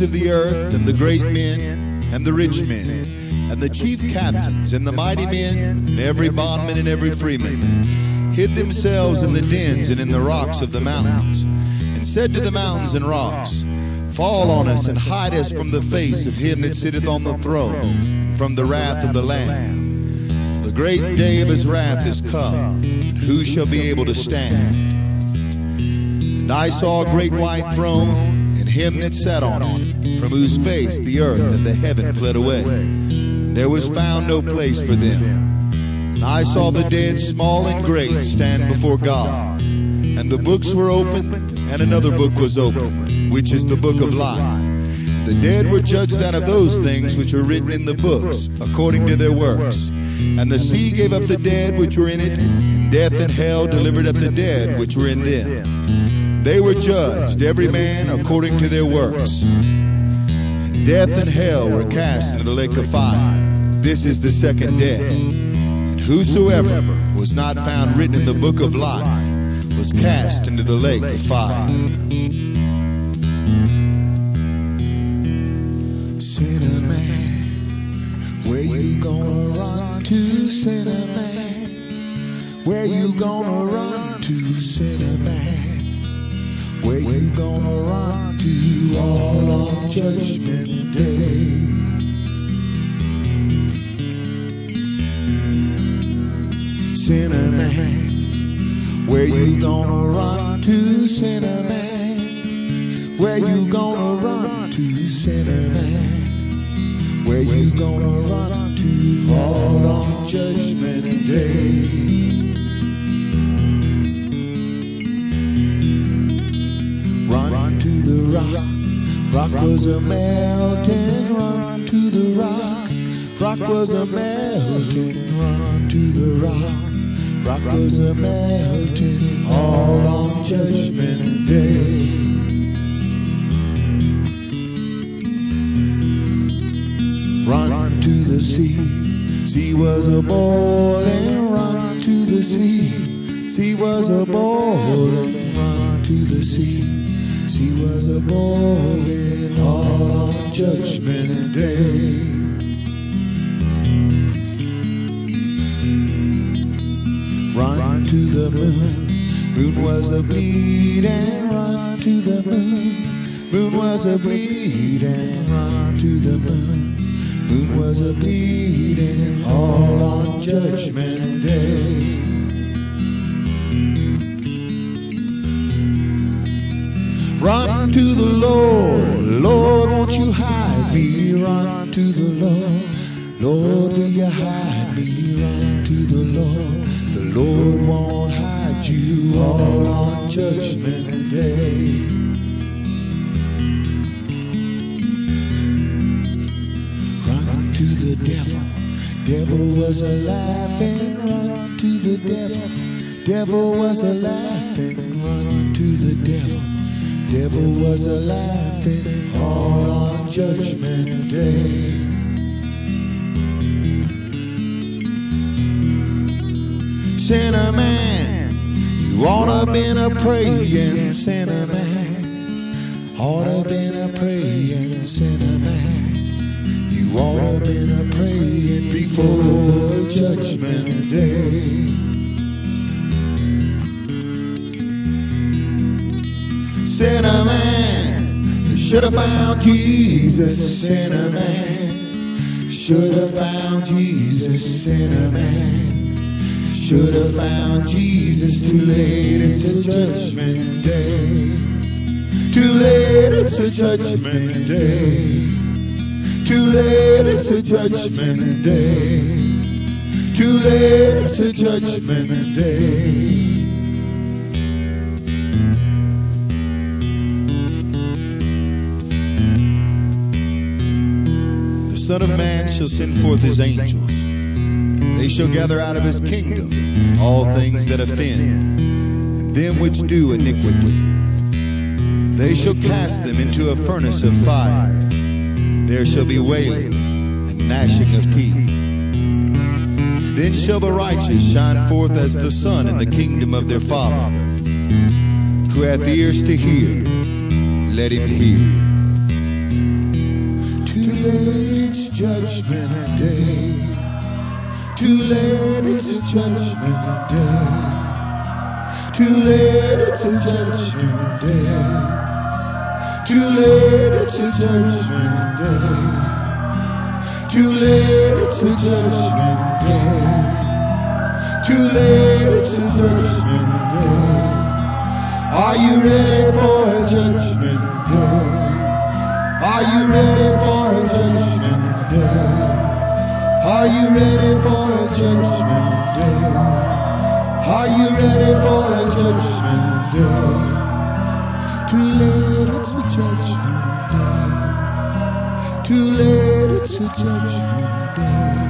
of the earth, and the great men, and the rich men, and the chief captains, and the mighty men, and every bondman and every freeman, hid themselves in the dens and in the rocks of the mountains, and said to the mountains and rocks, Fall on us and hide us from the face of him that sitteth on the throne, from the wrath of the Lamb. The great day of his wrath is come. and Who shall be able to stand? And I saw a great white throne, and him that sat on it, from whose face the earth and the heaven fled away. There was found no place for them. And I saw the dead, small and great, stand before God. And the books were opened, and another book was opened, which is the book of life. The dead were judged out of those things which were written in the books, according to their works. And the sea gave up the dead which were in it, and death and hell delivered up the dead which were in them. They were judged, every man according to their works. Death and hell were cast into the lake of fire. This is the second death. And whosoever was not found written in the book of life was cast into the lake of fire. Sinner man, where you gonna run to, sinner man? Where you gonna run to, sinner man? Where you gonna run to all on judgment day? Sinner man, where you gonna run to, sinner man? Where you gonna run to, sinner man? Where you gonna run to all on judgment day? To the rock, rock was a melting. Run to the rock, rock was a melting. Run to the rock, rock was a melting. All on judgment day. Run to the sea, sea was a ball and Run to the sea, sea was a ball and Run to the sea, sea was a boiling. All on judgment day. Run to the moon, moon was a bleeding. Run to the moon, moon was a bleeding. Run to the moon. Moon was a bleeding all on judgment day. Run to the Lord, Lord, won't you hide me? Run to the Lord, Lord, will you hide me? Run to the Lord, the Lord won't hide you all on judgment day. Run to the devil. Devil was a laughing. Run to the devil. Devil was a laughing. Run to the devil. Devil was a laughing. All on judgment day. Sinner man, you ought to been a praying sinner man. Ought to been a praying sinner man. You ought to been a praying before judgment day. Sinner man, you should have found Jesus, sinner man. Should have found Jesus, sinner man. Should have found Jesus too late, it's a judgment day. Too late, it's a judgment day. Too late, it's a judgment day. Too late, it's a judgment day. Son of Man shall send forth his angels. They shall gather out of his kingdom all things that offend, and them which do iniquity. They shall cast them into a furnace of fire. There shall be wailing and gnashing of teeth. Then shall the righteous shine forth as the sun in the kingdom of their Father. Who hath ears to hear, let him hear. It's judgment day. Too late, it's a judgment day. Too late, it's a judgment day. Too late, it's a judgment day. Too late, it's a judgment day. Too late, it's a judgment day. Are you ready for a judgment day? Are you ready for a judgment day? Are you ready for a judgment day? Are you ready for a judgment day? Too late, it's a judgment day. Too late, it's a judgment day.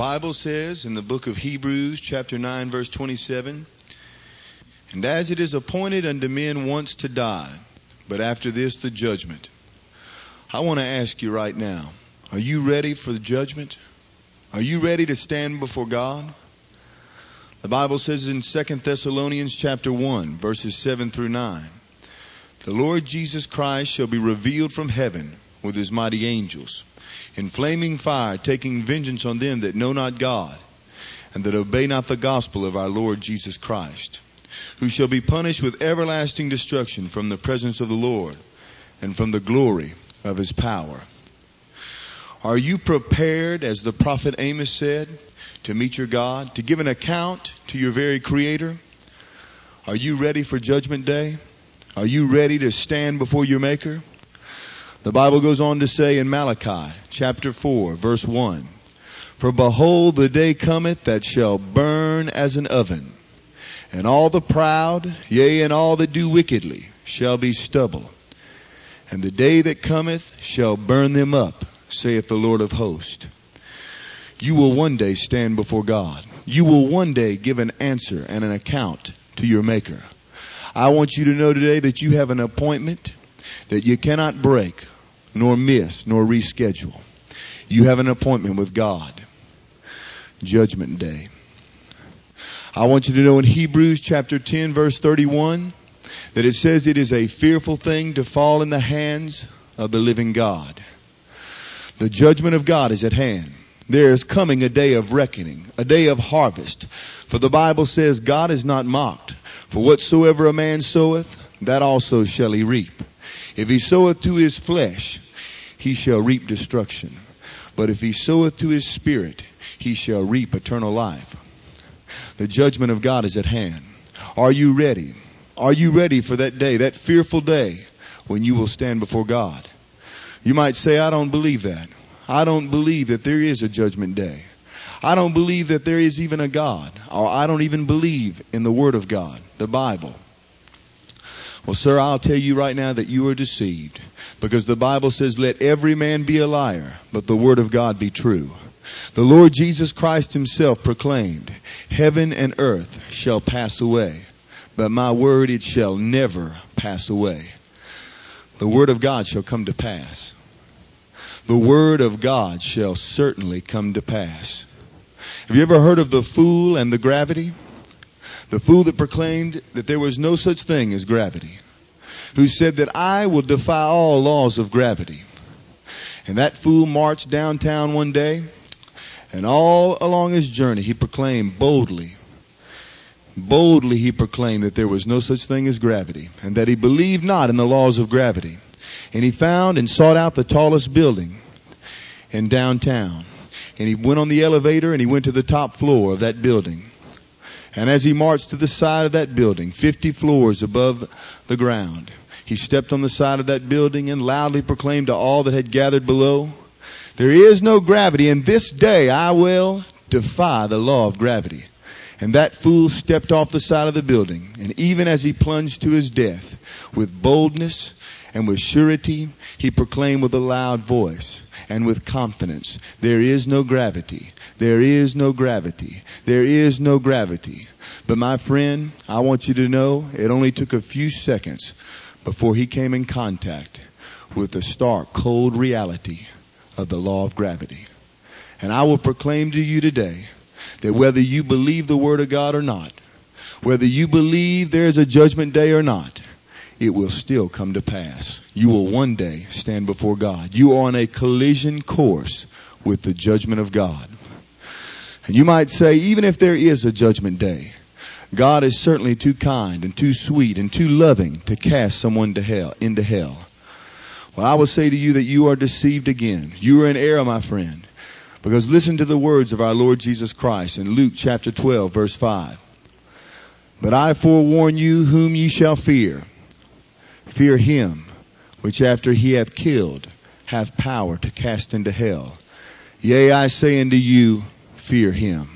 Bible says in the book of Hebrews, chapter 9, verse 27, And as it is appointed unto men once to die, but after this the judgment. I want to ask you right now, are you ready for the judgment? Are you ready to stand before God? The Bible says in 2 Thessalonians chapter 1, verses 7 through 9, The Lord Jesus Christ shall be revealed from heaven with his mighty angels in flaming fire, taking vengeance on them that know not God, and that obey not the gospel of our Lord Jesus Christ, who shall be punished with everlasting destruction from the presence of the Lord and from the glory of his power. Are you prepared, as the prophet Amos said, to meet your God, to give an account to your very Creator? Are you ready for Judgment Day? Are you ready to stand before your Maker? The Bible goes on to say in Malachi chapter 4 verse 1, For behold the day cometh that shall burn as an oven, and all the proud, yea, and all that do wickedly shall be stubble. And the day that cometh shall burn them up, saith the Lord of hosts. You will one day stand before God. You will one day give an answer and an account to your Maker. I want you to know today that you have an appointment that you cannot break, nor miss, nor reschedule. You have an appointment with God. Judgment Day. I want you to know in Hebrews chapter 10 verse 31 that it says it is a fearful thing to fall in the hands of the living God. The judgment of God is at hand. There is coming a day of reckoning, a day of harvest. For the Bible says God is not mocked. For whatsoever a man soweth, that also shall he reap. If he soweth to his flesh, he shall reap destruction. But if he soweth to his spirit, he shall reap eternal life. The judgment of God is at hand. Are you ready? Are you ready for that day, that fearful day when you will stand before God? You might say, I don't believe that. I don't believe that there is a judgment day. I don't believe that there is even a God, or I don't even believe in the Word of God, the Bible. Well, sir, I'll tell you right now that you are deceived because the Bible says, let every man be a liar, but the Word of God be true. The Lord Jesus Christ himself proclaimed, heaven and earth shall pass away, but my word it shall never pass away. The Word of God shall come to pass. The Word of God shall certainly come to pass. Have you ever heard of the fool and the gravity? The fool that proclaimed that there was no such thing as gravity. Who said that I will defy all laws of gravity. And that fool marched downtown one day, and all along his journey he proclaimed boldly, boldly he proclaimed that there was no such thing as gravity, and that he believed not in the laws of gravity. And he found and sought out the tallest building in downtown. And he went on the elevator and he went to the top floor of that building. And as he marched to the side of that building, 50 floors above the ground, he stepped on the side of that building and loudly proclaimed to all that had gathered below, There is no gravity, and this day I will defy the law of gravity. And that fool stepped off the side of the building, and even as he plunged to his death, with boldness And with surety, he proclaimed with a loud voice and with confidence, there is no gravity. There is no gravity. There is no gravity. But my friend, I want you to know it only took a few seconds before he came in contact with the stark, cold reality of the law of gravity. And I will proclaim to you today that whether you believe the Word of God or not, whether you believe there is a judgment day or not, it will still come to pass. You will one day stand before God. You are on a collision course with the judgment of God. And you might say, even if there is a judgment day, God is certainly too kind and too sweet and too loving to cast someone to hell, into hell. Well, I will say to you that you are deceived again. You are in error, my friend. Because listen to the words of our Lord Jesus Christ in Luke chapter 12 verse 5. But I forewarn you whom ye shall fear. Fear him which after he hath killed hath power to cast into hell. Yea, I say unto you, fear him.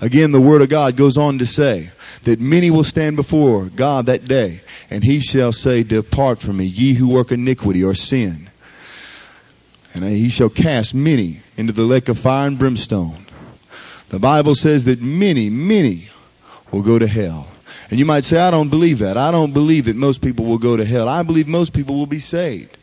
Again, the word of God goes on to say that many will stand before God that day, and he shall say, Depart from me, ye who work iniquity or sin. And he shall cast many into the lake of fire and brimstone. The Bible says that many, many will go to hell. And you might say, I don't believe that. I don't believe that most people will go to hell. I believe most people will be saved.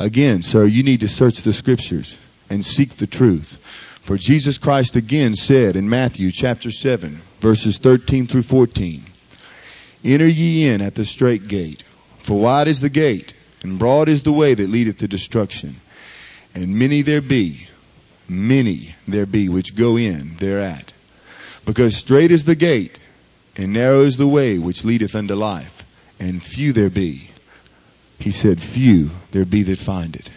Again, sir, you need to search the scriptures and seek the truth. For Jesus Christ again said in Matthew chapter 7, verses 13 through 14, Enter ye in at the strait gate, for wide is the gate, and broad is the way that leadeth to destruction. And many there be, many there be which go in thereat. Because strait is the gate, and narrow is the way which leadeth unto life, and few there be. He said, few there be that find it.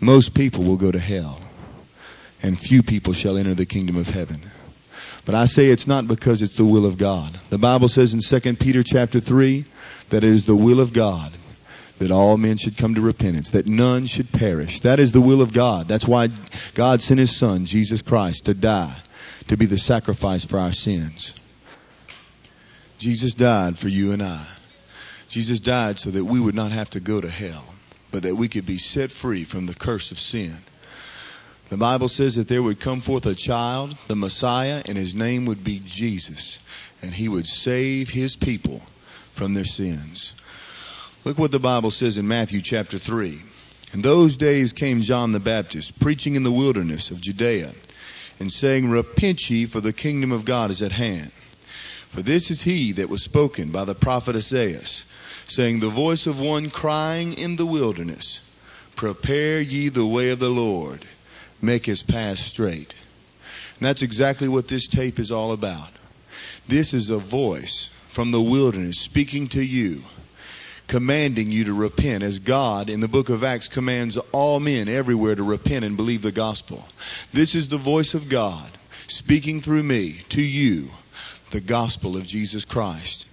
Most people will go to hell and few people shall enter the kingdom of heaven. But I say it's not because it's the will of God. The Bible says in 2 Peter chapter 3 that it is the will of God that all men should come to repentance, that none should perish. That is the will of God. That's why God sent His Son, Jesus Christ, to die, to be the sacrifice for our sins. Jesus died for you and I. Jesus died so that we would not have to go to hell, but that we could be set free from the curse of sin. The Bible says that there would come forth a child, the Messiah, and his name would be Jesus, and he would save his people from their sins. Look what the Bible says in Matthew chapter 3. In those days came John the Baptist, preaching in the wilderness of Judea, and saying, Repent ye, for the kingdom of God is at hand. For this is he that was spoken by the prophet Isaiah, saying, The voice of one crying in the wilderness, Prepare ye the way of the Lord make his path straight. And that's exactly what this tape is all about. This is a voice from the wilderness speaking to you, commanding you to repent as God in the book of Acts commands all men everywhere to repent and believe the gospel. This is the voice of God speaking through me to you, the gospel of Jesus Christ.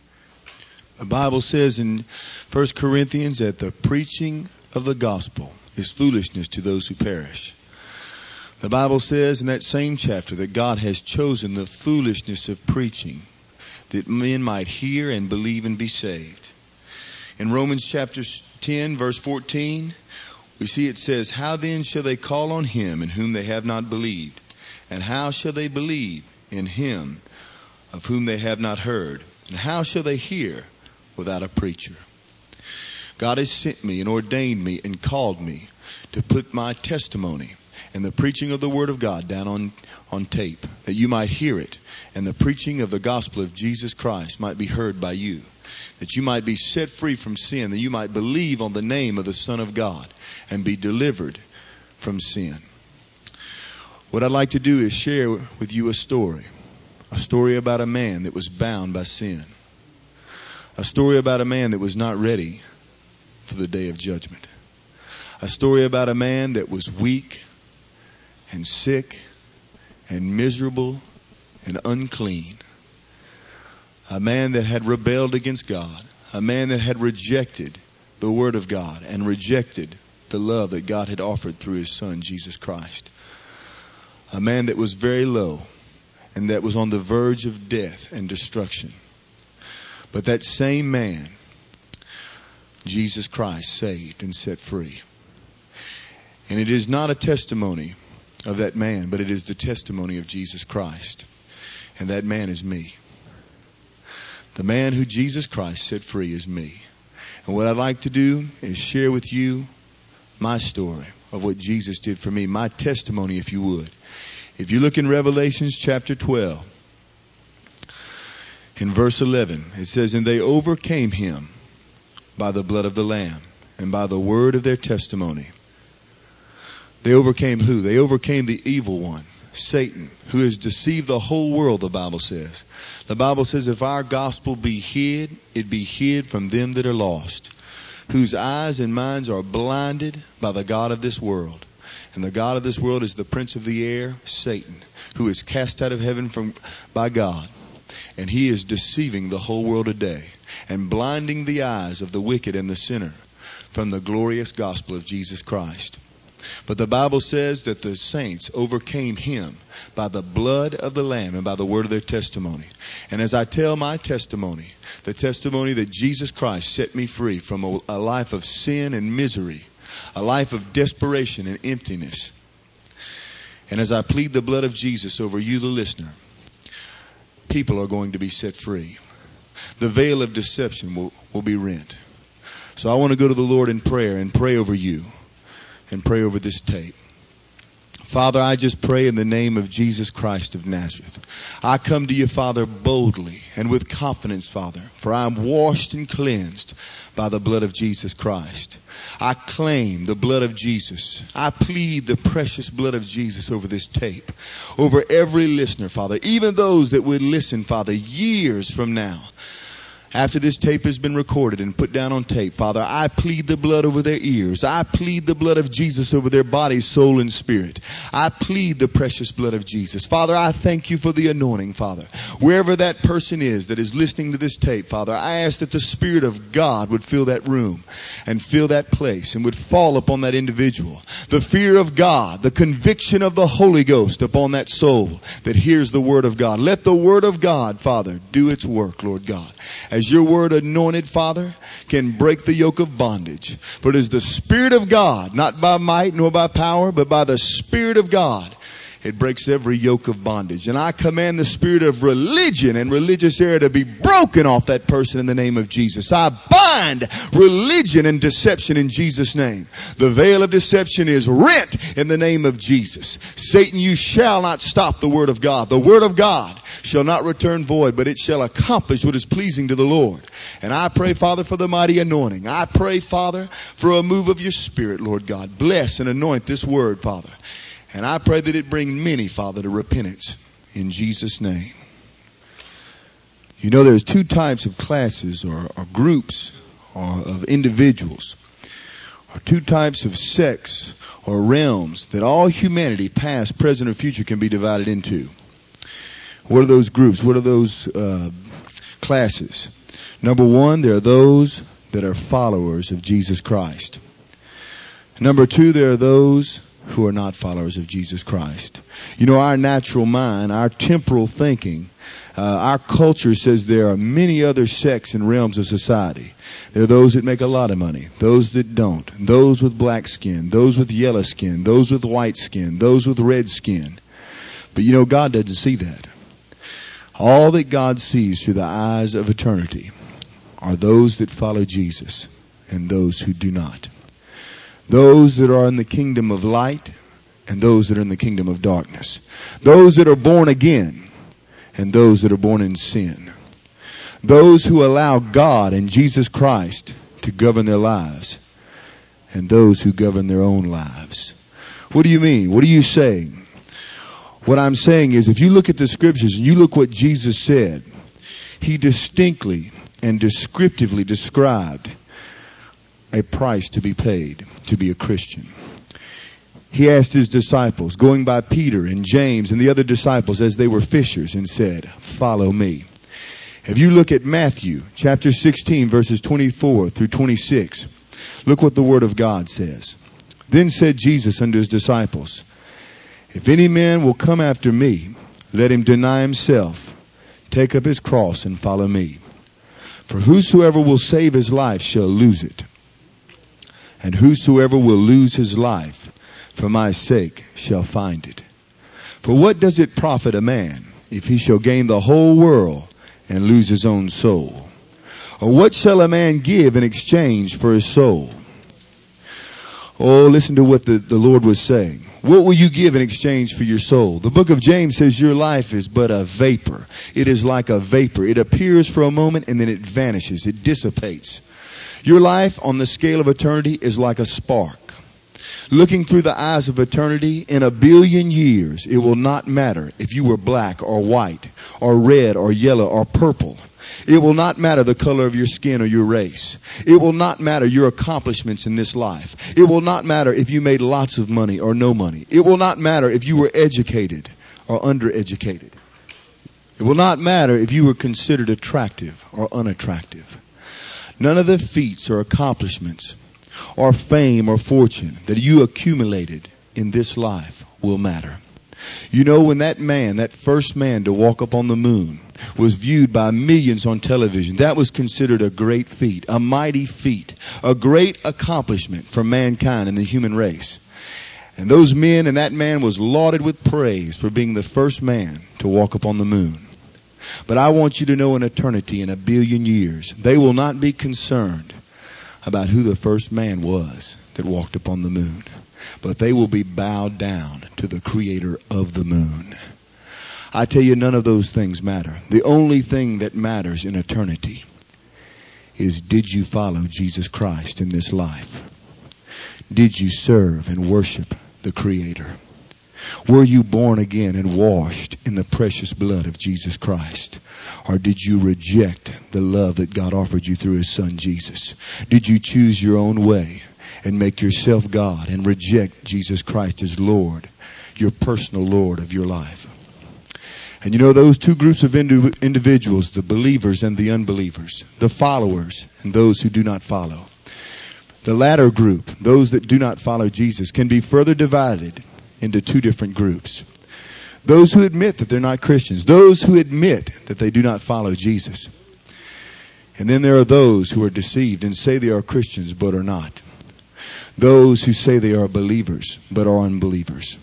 The Bible says in 1 Corinthians that the preaching of the gospel is foolishness to those who perish. The Bible says in that same chapter that God has chosen the foolishness of preaching that men might hear and believe and be saved. In Romans chapter 10 verse 14, we see it says, How then shall they call on him in whom they have not believed? And how shall they believe in him of whom they have not heard? And how shall they hear without a preacher? God has sent me and ordained me and called me to put my testimony and the preaching of the Word of God down on, on tape, that you might hear it, and the preaching of the gospel of Jesus Christ might be heard by you, that you might be set free from sin, that you might believe on the name of the Son of God and be delivered from sin. What I'd like to do is share with you a story, a story about a man that was bound by sin, a story about a man that was not ready for the day of judgment, a story about a man that was weak and sick and miserable and unclean. A man that had rebelled against God. A man that had rejected the Word of God and rejected the love that God had offered through His Son, Jesus Christ. A man that was very low and that was on the verge of death and destruction. But that same man Jesus Christ saved and set free. And it is not a testimony of that man, but it is the testimony of Jesus Christ. And that man is me. The man who Jesus Christ set free is me. And what I'd like to do is share with you my story of what Jesus did for me, my testimony, if you would. If you look in Revelations chapter 12, in verse 11, it says, And they overcame him by the blood of the Lamb and by the word of their testimony. They overcame who? They overcame the evil one, Satan, who has deceived the whole world, the Bible says. The Bible says, if our gospel be hid, it be hid from them that are lost, whose eyes and minds are blinded by the God of this world. And the God of this world is the prince of the air, Satan, who is cast out of heaven from, by God. And he is deceiving the whole world today and blinding the eyes of the wicked and the sinner from the glorious gospel of Jesus Christ. But the Bible says that the saints overcame him by the blood of the Lamb and by the word of their testimony. And as I tell my testimony, the testimony that Jesus Christ set me free from a, a life of sin and misery, a life of desperation and emptiness. And as I plead the blood of Jesus over you, the listener, people are going to be set free. The veil of deception will, will be rent. So I want to go to the Lord in prayer and pray over you and pray over this tape. Father, I just pray in the name of Jesus Christ of Nazareth. I come to you, Father, boldly and with confidence, Father, for I am washed and cleansed by the blood of Jesus Christ. I claim the blood of Jesus. I plead the precious blood of Jesus over this tape, over every listener, Father, even those that would listen, Father, years from now after this tape has been recorded and put down on tape, Father, I plead the blood over their ears. I plead the blood of Jesus over their body, soul, and spirit. I plead the precious blood of Jesus. Father, I thank you for the anointing, Father. Wherever that person is that is listening to this tape, Father, I ask that the Spirit of God would fill that room and fill that place and would fall upon that individual. The fear of God, the conviction of the Holy Ghost upon that soul that hears the Word of God. Let the Word of God, Father, do its work, Lord God as your word anointed, Father, can break the yoke of bondage. For it is the Spirit of God, not by might nor by power, but by the Spirit of God it breaks every yoke of bondage. And I command the spirit of religion and religious error to be broken off that person in the name of Jesus. I bind religion and deception in Jesus' name. The veil of deception is rent in the name of Jesus. Satan, you shall not stop the word of God. The word of God shall not return void, but it shall accomplish what is pleasing to the Lord. And I pray, Father, for the mighty anointing. I pray, Father, for a move of your spirit, Lord God. Bless and anoint this word, Father. And I pray that it bring many, Father, to repentance in Jesus' name. You know, there's two types of classes or, or groups or of individuals, or two types of sects or realms that all humanity, past, present, or future, can be divided into. What are those groups? What are those uh, classes? Number one, there are those that are followers of Jesus Christ. Number two, there are those who are not followers of Jesus Christ. You know, our natural mind, our temporal thinking, uh, our culture says there are many other sects and realms of society. There are those that make a lot of money, those that don't, those with black skin, those with yellow skin, those with white skin, those with red skin. But you know, God doesn't see that. All that God sees through the eyes of eternity are those that follow Jesus and those who do not those that are in the kingdom of light and those that are in the kingdom of darkness. Those that are born again and those that are born in sin. Those who allow God and Jesus Christ to govern their lives and those who govern their own lives. What do you mean? What are you saying? What I'm saying is if you look at the scriptures and you look what Jesus said, he distinctly and descriptively described a price to be paid to be a Christian. He asked his disciples, going by Peter and James and the other disciples as they were fishers, and said, Follow me. If you look at Matthew chapter 16, verses 24 through 26, look what the Word of God says. Then said Jesus unto his disciples, If any man will come after me, let him deny himself, take up his cross, and follow me. For whosoever will save his life shall lose it. And whosoever will lose his life for my sake shall find it. For what does it profit a man if he shall gain the whole world and lose his own soul? Or what shall a man give in exchange for his soul? Oh, listen to what the, the Lord was saying. What will you give in exchange for your soul? The book of James says your life is but a vapor. It is like a vapor. It appears for a moment and then it vanishes. It dissipates. Your life on the scale of eternity is like a spark. Looking through the eyes of eternity, in a billion years, it will not matter if you were black or white or red or yellow or purple. It will not matter the color of your skin or your race. It will not matter your accomplishments in this life. It will not matter if you made lots of money or no money. It will not matter if you were educated or undereducated. It will not matter if you were considered attractive or unattractive. None of the feats or accomplishments or fame or fortune that you accumulated in this life will matter. You know, when that man, that first man to walk up on the moon, was viewed by millions on television, that was considered a great feat, a mighty feat, a great accomplishment for mankind and the human race. And those men and that man was lauded with praise for being the first man to walk upon the moon. But I want you to know in eternity, in a billion years, they will not be concerned about who the first man was that walked upon the moon. But they will be bowed down to the creator of the moon. I tell you, none of those things matter. The only thing that matters in eternity is did you follow Jesus Christ in this life? Did you serve and worship the Creator? Were you born again and washed in the precious blood of Jesus Christ? Or did you reject the love that God offered you through His Son Jesus? Did you choose your own way and make yourself God and reject Jesus Christ as Lord, your personal Lord of your life? And you know those two groups of indi- individuals, the believers and the unbelievers, the followers and those who do not follow. The latter group, those that do not follow Jesus, can be further divided into two different groups. Those who admit that they're not Christians, those who admit that they do not follow Jesus. And then there are those who are deceived and say they are Christians but are not. Those who say they are believers but are unbelievers.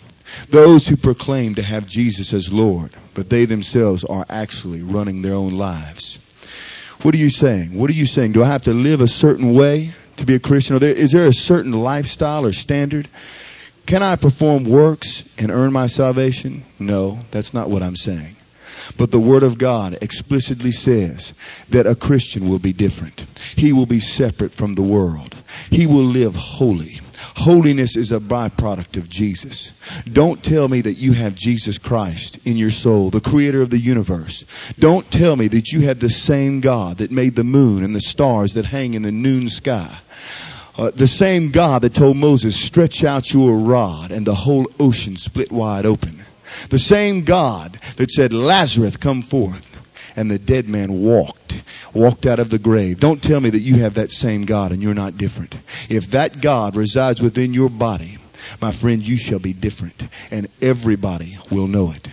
Those who proclaim to have Jesus as Lord, but they themselves are actually running their own lives. What are you saying? What are you saying? Do I have to live a certain way to be a Christian? Or there, is there a certain lifestyle or standard? Can I perform works and earn my salvation? No, that's not what I'm saying. But the Word of God explicitly says that a Christian will be different. He will be separate from the world. He will live holy. Holiness is a byproduct of Jesus. Don't tell me that you have Jesus Christ in your soul, the creator of the universe. Don't tell me that you have the same God that made the moon and the stars that hang in the noon sky. Uh, the same God that told Moses, stretch out your rod and the whole ocean split wide open. The same God that said, Lazarus, come forth. And the dead man walked, walked out of the grave. Don't tell me that you have that same God and you're not different. If that God resides within your body, my friend, you shall be different. And everybody will know it.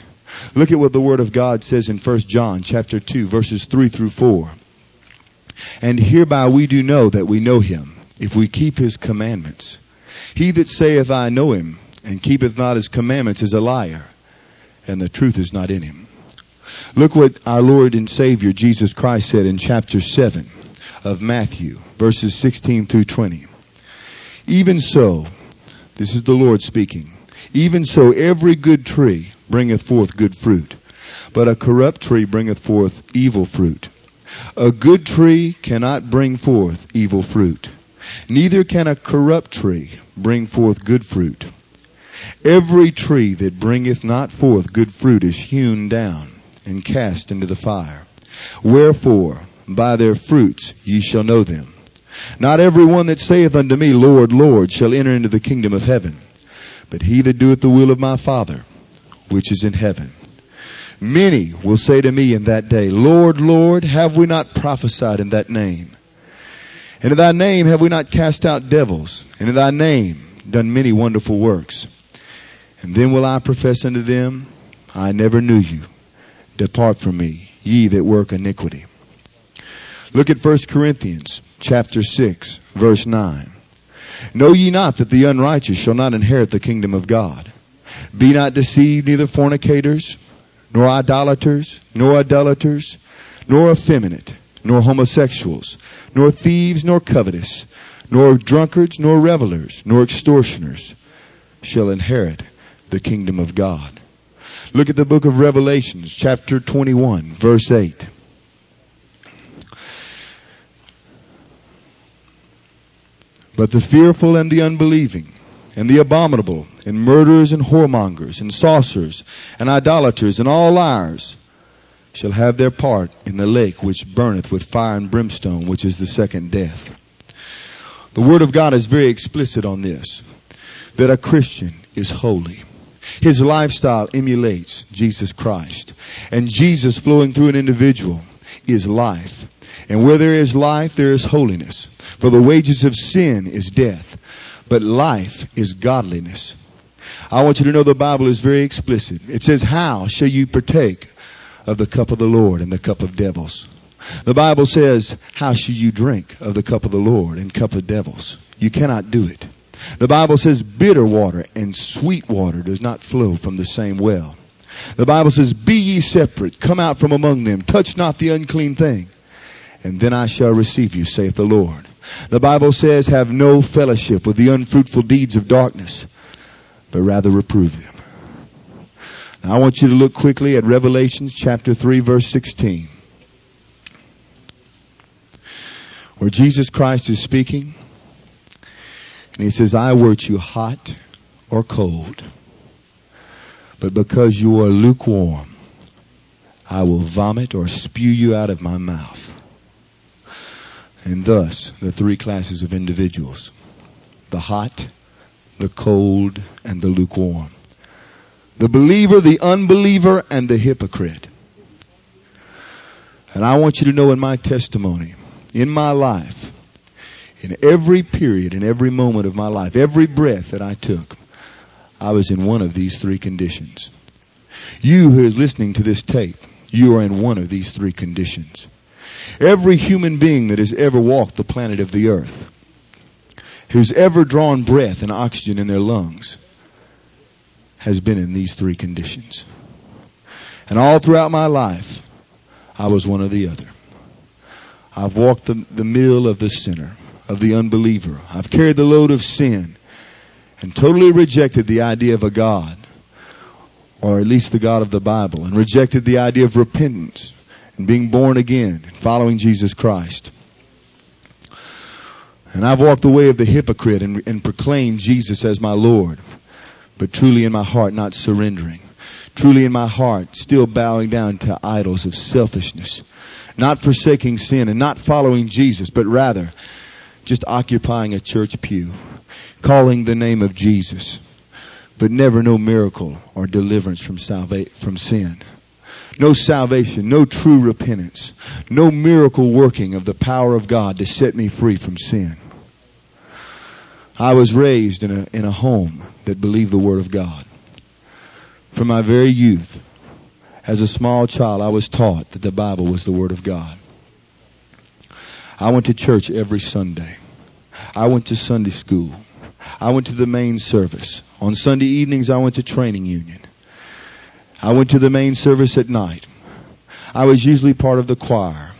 Look at what the Word of God says in 1 John chapter 2, verses 3 through 4. And hereby we do know that we know him, if we keep his commandments. He that saith, I know him, and keepeth not his commandments is a liar, and the truth is not in him. Look what our Lord and Savior Jesus Christ said in chapter 7 of Matthew, verses 16 through 20. Even so, this is the Lord speaking, even so every good tree bringeth forth good fruit, but a corrupt tree bringeth forth evil fruit. A good tree cannot bring forth evil fruit, neither can a corrupt tree bring forth good fruit. Every tree that bringeth not forth good fruit is hewn down and cast into the fire. Wherefore, by their fruits ye shall know them. Not every one that saith unto me, Lord, Lord, shall enter into the kingdom of heaven, but he that doeth the will of my Father, which is in heaven. Many will say to me in that day, Lord, Lord, have we not prophesied in that name? And in thy name have we not cast out devils? And in thy name done many wonderful works? And then will I profess unto them, I never knew you. Depart from me, ye that work iniquity. Look at 1 Corinthians chapter 6, verse 9. Know ye not that the unrighteous shall not inherit the kingdom of God? Be not deceived, neither fornicators, nor idolaters, nor idolaters, nor effeminate, nor homosexuals, nor thieves, nor covetous, nor drunkards, nor revelers, nor extortioners shall inherit the kingdom of God. Look at the book of Revelations, chapter 21, verse 8. But the fearful and the unbelieving, and the abominable, and murderers and whoremongers, and sorcerers, and idolaters, and all liars, shall have their part in the lake which burneth with fire and brimstone, which is the second death. The Word of God is very explicit on this, that a Christian is holy. His lifestyle emulates Jesus Christ. And Jesus flowing through an individual is life. And where there is life, there is holiness. For the wages of sin is death, but life is godliness. I want you to know the Bible is very explicit. It says, How shall you partake of the cup of the Lord and the cup of devils? The Bible says, How shall you drink of the cup of the Lord and cup of devils? You cannot do it. The Bible says, Bitter water and sweet water does not flow from the same well. The Bible says, Be ye separate, come out from among them, touch not the unclean thing, and then I shall receive you, saith the Lord. The Bible says, Have no fellowship with the unfruitful deeds of darkness, but rather reprove them. I want you to look quickly at Revelations chapter 3 verse 16. Where Jesus Christ is speaking, and he says, I were you hot or cold, but because you are lukewarm, I will vomit or spew you out of my mouth. And thus, the three classes of individuals the hot, the cold, and the lukewarm. The believer, the unbeliever, and the hypocrite. And I want you to know in my testimony, in my life, in every period, in every moment of my life, every breath that I took, I was in one of these three conditions. You who is listening to this tape, you are in one of these three conditions. Every human being that has ever walked the planet of the earth, who's ever drawn breath and oxygen in their lungs, has been in these three conditions. And all throughout my life, I was one or the other. I've walked the, the mill of the sinner, of the unbeliever. I've carried the load of sin and totally rejected the idea of a God, or at least the God of the Bible, and rejected the idea of repentance and being born again and following Jesus Christ. And I've walked the way of the hypocrite and, and proclaimed Jesus as my Lord, but truly in my heart not surrendering. Truly in my heart still bowing down to idols of selfishness. Not forsaking sin and not following Jesus, but rather just occupying a church pew, calling the name of Jesus, but never no miracle or deliverance from salva- from sin no salvation, no true repentance, no miracle working of the power of God to set me free from sin. I was raised in a, in a home that believed the Word of God. From my very youth, as a small child, I was taught that the Bible was the Word of God. I went to church every Sunday. I went to Sunday school. I went to the main service. On Sunday evenings, I went to training union. I went to the main service at night. I was usually part of the choir.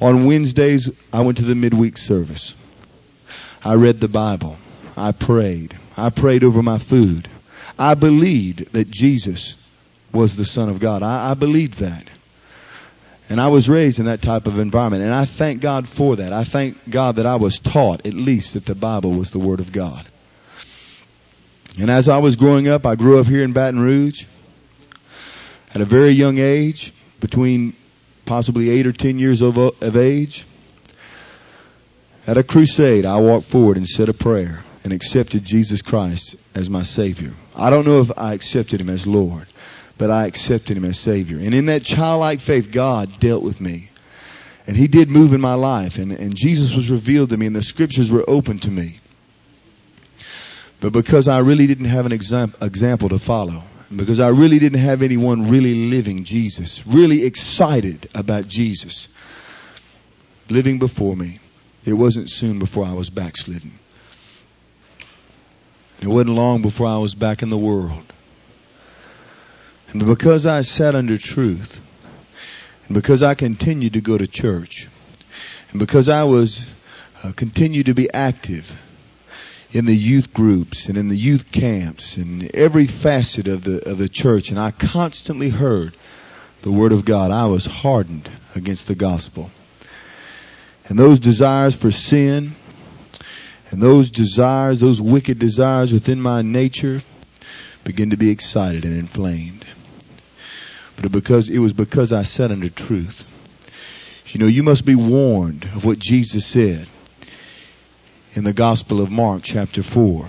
On Wednesdays, I went to the midweek service. I read the Bible. I prayed. I prayed over my food. I believed that Jesus was the Son of God. I, I believed that. And I was raised in that type of environment. And I thank God for that. I thank God that I was taught, at least, that the Bible was the Word of God. And as I was growing up, I grew up here in Baton Rouge at a very young age, between possibly eight or ten years of, of age, at a crusade, I walked forward and said a prayer and accepted Jesus Christ as my Savior. I don't know if I accepted Him as Lord, but I accepted Him as Savior. And in that childlike faith, God dealt with me. And He did move in my life. And, and Jesus was revealed to me, and the Scriptures were open to me. But because I really didn't have an exam- example to follow, because I really didn't have anyone really living Jesus, really excited about Jesus. living before me. It wasn't soon before I was backslidden. It wasn't long before I was back in the world. And because I sat under truth, and because I continued to go to church, and because I was uh, continued to be active in the youth groups and in the youth camps and every facet of the of the church, and I constantly heard the word of God, I was hardened against the gospel. And those desires for sin and those desires, those wicked desires within my nature begin to be excited and inflamed. But because it was because I sat under truth. You know, you must be warned of what Jesus said in the Gospel of Mark chapter 4.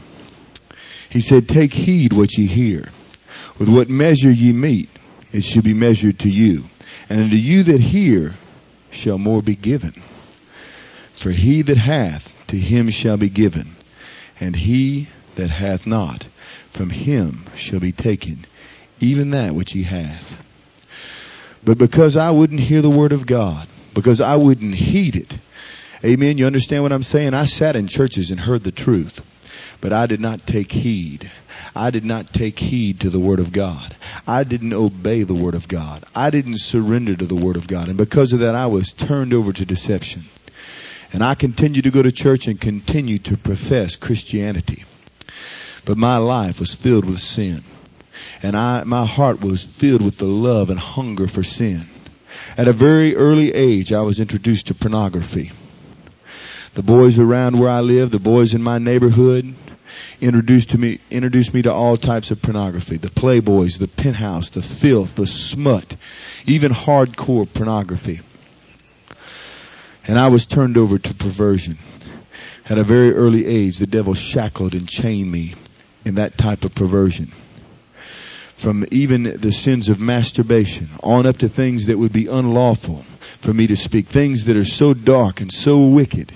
He said, Take heed what ye hear. With what measure ye meet, it shall be measured to you. And unto you that hear shall more be given. For he that hath, to him shall be given. And he that hath not, from him shall be taken, even that which he hath. But because I wouldn't hear the word of God, because I wouldn't heed it, amen, you understand what I'm saying? I sat in churches and heard the truth, but I did not take heed. I did not take heed to the Word of God. I didn't obey the Word of God. I didn't surrender to the Word of God. And because of that, I was turned over to deception. And I continued to go to church and continued to profess Christianity. But my life was filled with sin. And I, my heart was filled with the love and hunger for sin. At a very early age, I was introduced to pornography. The boys around where I lived, the boys in my neighborhood, introduced to me introduced me to all types of pornography the playboys the penthouse the filth the smut even hardcore pornography and I was turned over to perversion. At a very early age, the devil shackled and chained me in that type of perversion. From even the sins of masturbation on up to things that would be unlawful for me to speak, things that are so dark and so wicked,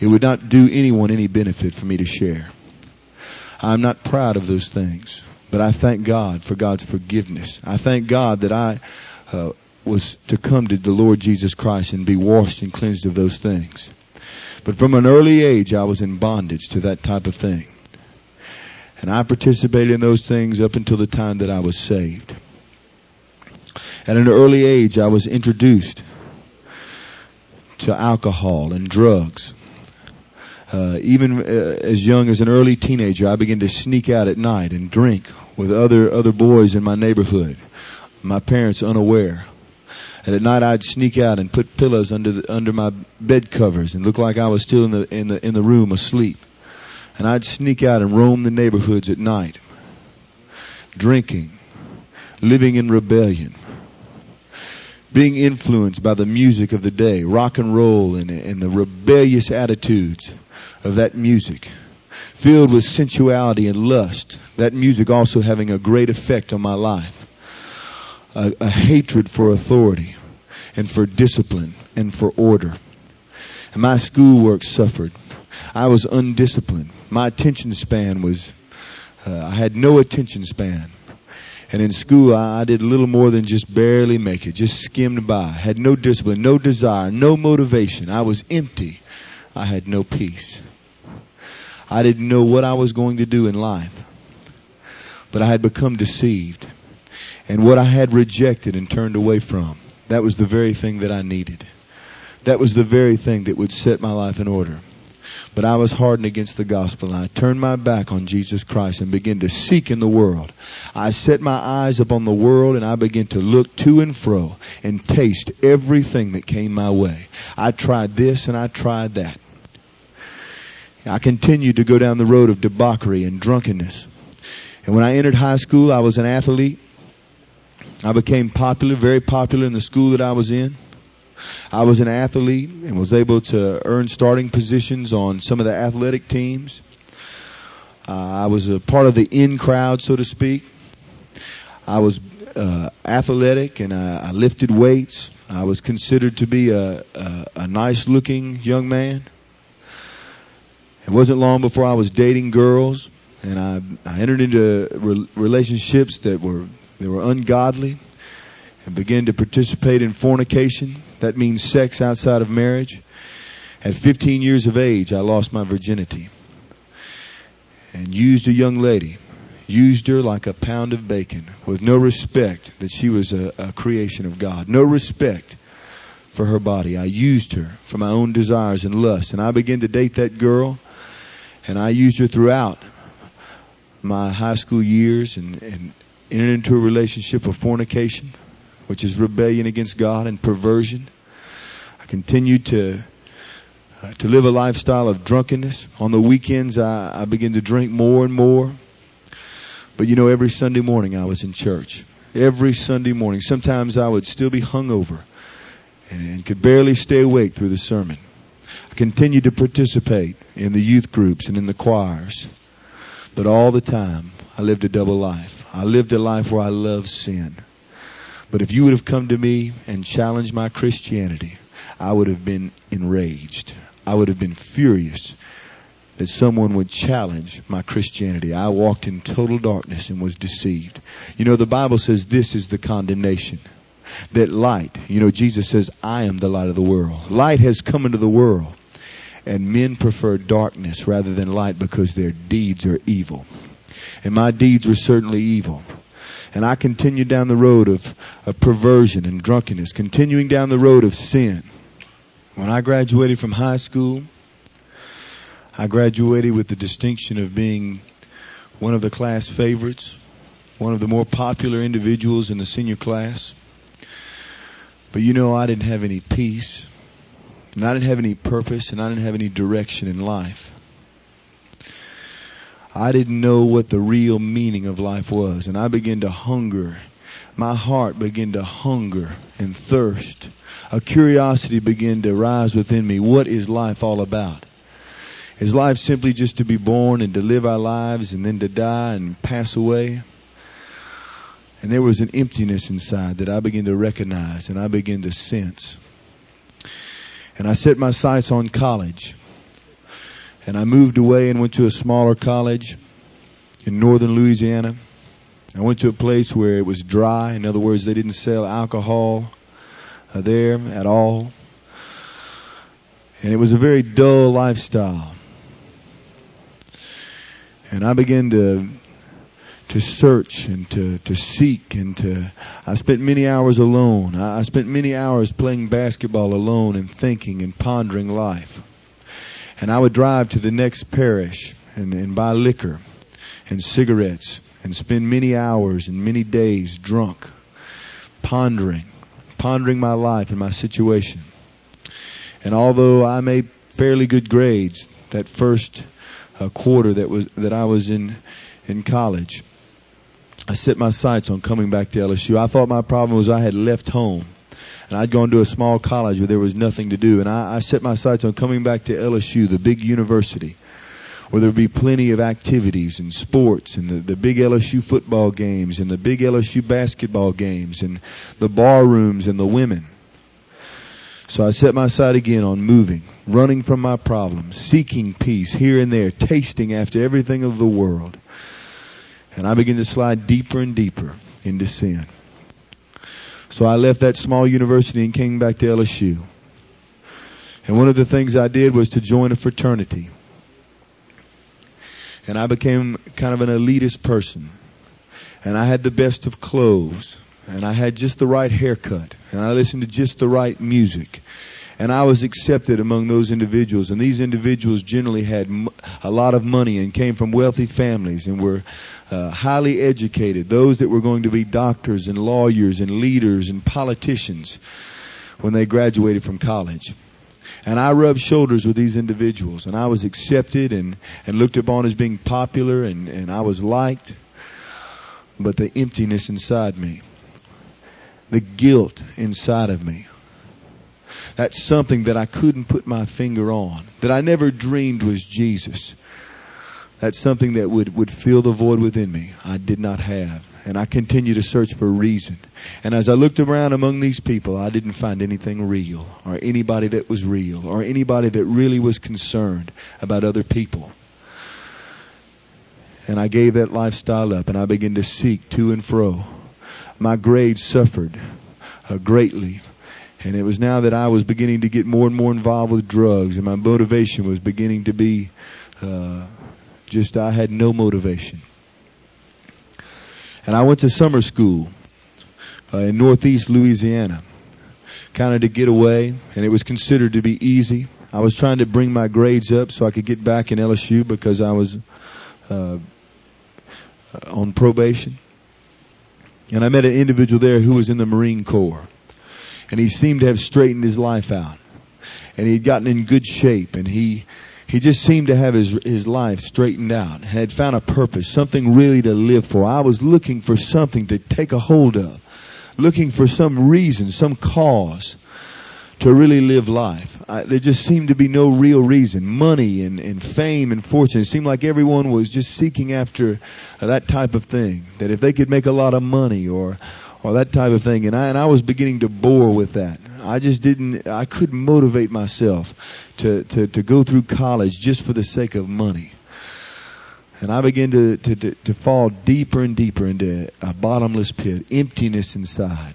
it would not do anyone any benefit for me to share. I'm not proud of those things, but I thank God for God's forgiveness. I thank God that I uh, was to come to the Lord Jesus Christ and be washed and cleansed of those things. But from an early age, I was in bondage to that type of thing. And I participated in those things up until the time that I was saved. At an early age, I was introduced to alcohol and drugs. Uh, even uh, as young as an early teenager, I began to sneak out at night and drink with other other boys in my neighborhood. My parents unaware. And at night I'd sneak out and put pillows under the, under my bed covers and look like I was still in the in the in the room asleep. And I'd sneak out and roam the neighborhoods at night, drinking, living in rebellion, being influenced by the music of the day, rock and roll, and, and the rebellious attitudes of that music, filled with sensuality and lust. That music also having a great effect on my life a, a hatred for authority and for discipline and for order. And my schoolwork suffered. I was undisciplined. My attention span was, uh, I had no attention span. And in school, I, I did little more than just barely make it, just skimmed by. Had no discipline, no desire, no motivation. I was empty. I had no peace. I didn't know what I was going to do in life. But I had become deceived. And what I had rejected and turned away from, that was the very thing that I needed. That was the very thing that would set my life in order. But I was hardened against the gospel. I turned my back on Jesus Christ and began to seek in the world. I set my eyes upon the world and I began to look to and fro and taste everything that came my way. I tried this and I tried that. I continued to go down the road of debauchery and drunkenness. And when I entered high school, I was an athlete. I became popular, very popular in the school that I was in. I was an athlete and was able to earn starting positions on some of the athletic teams. Uh, I was a part of the in crowd, so to speak. I was uh, athletic and I, I lifted weights. I was considered to be a, a, a nice looking young man. It wasn't long before I was dating girls and I, I entered into re- relationships that were they were ungodly. and began to participate in fornication. That means sex outside of marriage. At 15 years of age, I lost my virginity and used a young lady, used her like a pound of bacon with no respect that she was a, a creation of God, no respect for her body. I used her for my own desires and lusts. And I began to date that girl, and I used her throughout my high school years and, and entered into a relationship of fornication, which is rebellion against God and perversion. I continued to uh, to live a lifestyle of drunkenness. On the weekends, I, I began to drink more and more. But you know, every Sunday morning I was in church. Every Sunday morning. Sometimes I would still be hungover and, and could barely stay awake through the sermon. I continued to participate in the youth groups and in the choirs. But all the time, I lived a double life. I lived a life where I loved sin. But if you would have come to me and challenged my Christianity, I would have been enraged. I would have been furious that someone would challenge my Christianity. I walked in total darkness and was deceived. You know, the Bible says this is the condemnation. That light, you know, Jesus says, I am the light of the world. Light has come into the world. And men prefer darkness rather than light because their deeds are evil. And my deeds were certainly evil. And I continued down the road of, of perversion and drunkenness, continuing down the road of sin. When I graduated from high school, I graduated with the distinction of being one of the class favorites, one of the more popular individuals in the senior class. But you know, I didn't have any peace. And I didn't have any purpose and I didn't have any direction in life. I didn't know what the real meaning of life was. And I began to hunger. My heart began to hunger and thirst. A curiosity began to rise within me. What is life all about? Is life simply just to be born and to live our lives and then to die and pass away? And there was an emptiness inside that I began to recognize and I began to sense. And I set my sights on college. And I moved away and went to a smaller college in northern Louisiana. I went to a place where it was dry. In other words, they didn't sell alcohol uh, there at all. And it was a very dull lifestyle. And I began to to search and to, to seek and to I spent many hours alone. I, I spent many hours playing basketball alone and thinking and pondering life. And I would drive to the next parish and, and buy liquor and cigarettes and spend many hours and many days drunk, pondering, pondering my life and my situation. And although I made fairly good grades that first uh, quarter that was that I was in in college, I set my sights on coming back to LSU. I thought my problem was I had left home. And I'd gone to a small college where there was nothing to do. And I, I set my sights on coming back to LSU, the big university, where there would be plenty of activities and sports and the, the big LSU football games and the big LSU basketball games and the bar rooms and the women. So I set my sight again on moving, running from my problems, seeking peace here and there, tasting after everything of the world. And I began to slide deeper and deeper into sin. So I left that small university and came back to LSU. And one of the things I did was to join a fraternity. And I became kind of an elitist person. And I had the best of clothes. And I had just the right haircut. And I listened to just the right music. And I was accepted among those individuals. And these individuals generally had a lot of money and came from wealthy families and were uh, highly educated, those that were going to be doctors and lawyers and leaders and politicians when they graduated from college. And I rubbed shoulders with these individuals, and I was accepted and, and looked upon as being popular, and, and I was liked. But the emptiness inside me, the guilt inside of me, that's something that I couldn't put my finger on, that I never dreamed was Jesus. That's something that would, would fill the void within me. I did not have. And I continue to search for a reason. And as I looked around among these people, I didn't find anything real or anybody that was real or anybody that really was concerned about other people. And I gave that lifestyle up and I began to seek to and fro. My grades suffered uh, greatly. And it was now that I was beginning to get more and more involved with drugs, and my motivation was beginning to be uh, just I had no motivation. And I went to summer school uh, in northeast Louisiana, kind of to get away, and it was considered to be easy. I was trying to bring my grades up so I could get back in LSU because I was uh, on probation. And I met an individual there who was in the Marine Corps and he seemed to have straightened his life out, and he had gotten in good shape, and he he just seemed to have his his life straightened out, had found a purpose, something really to live for. I was looking for something to take a hold of, looking for some reason, some cause to really live life. I, there just seemed to be no real reason. Money and, and fame and fortune. It seemed like everyone was just seeking after that type of thing. That if they could make a lot of money or or that type of thing. And I and I was beginning to bore with that. I just didn't. I couldn't motivate myself to to to go through college just for the sake of money. And I began to, to, to, to fall deeper and deeper into a bottomless pit, emptiness inside.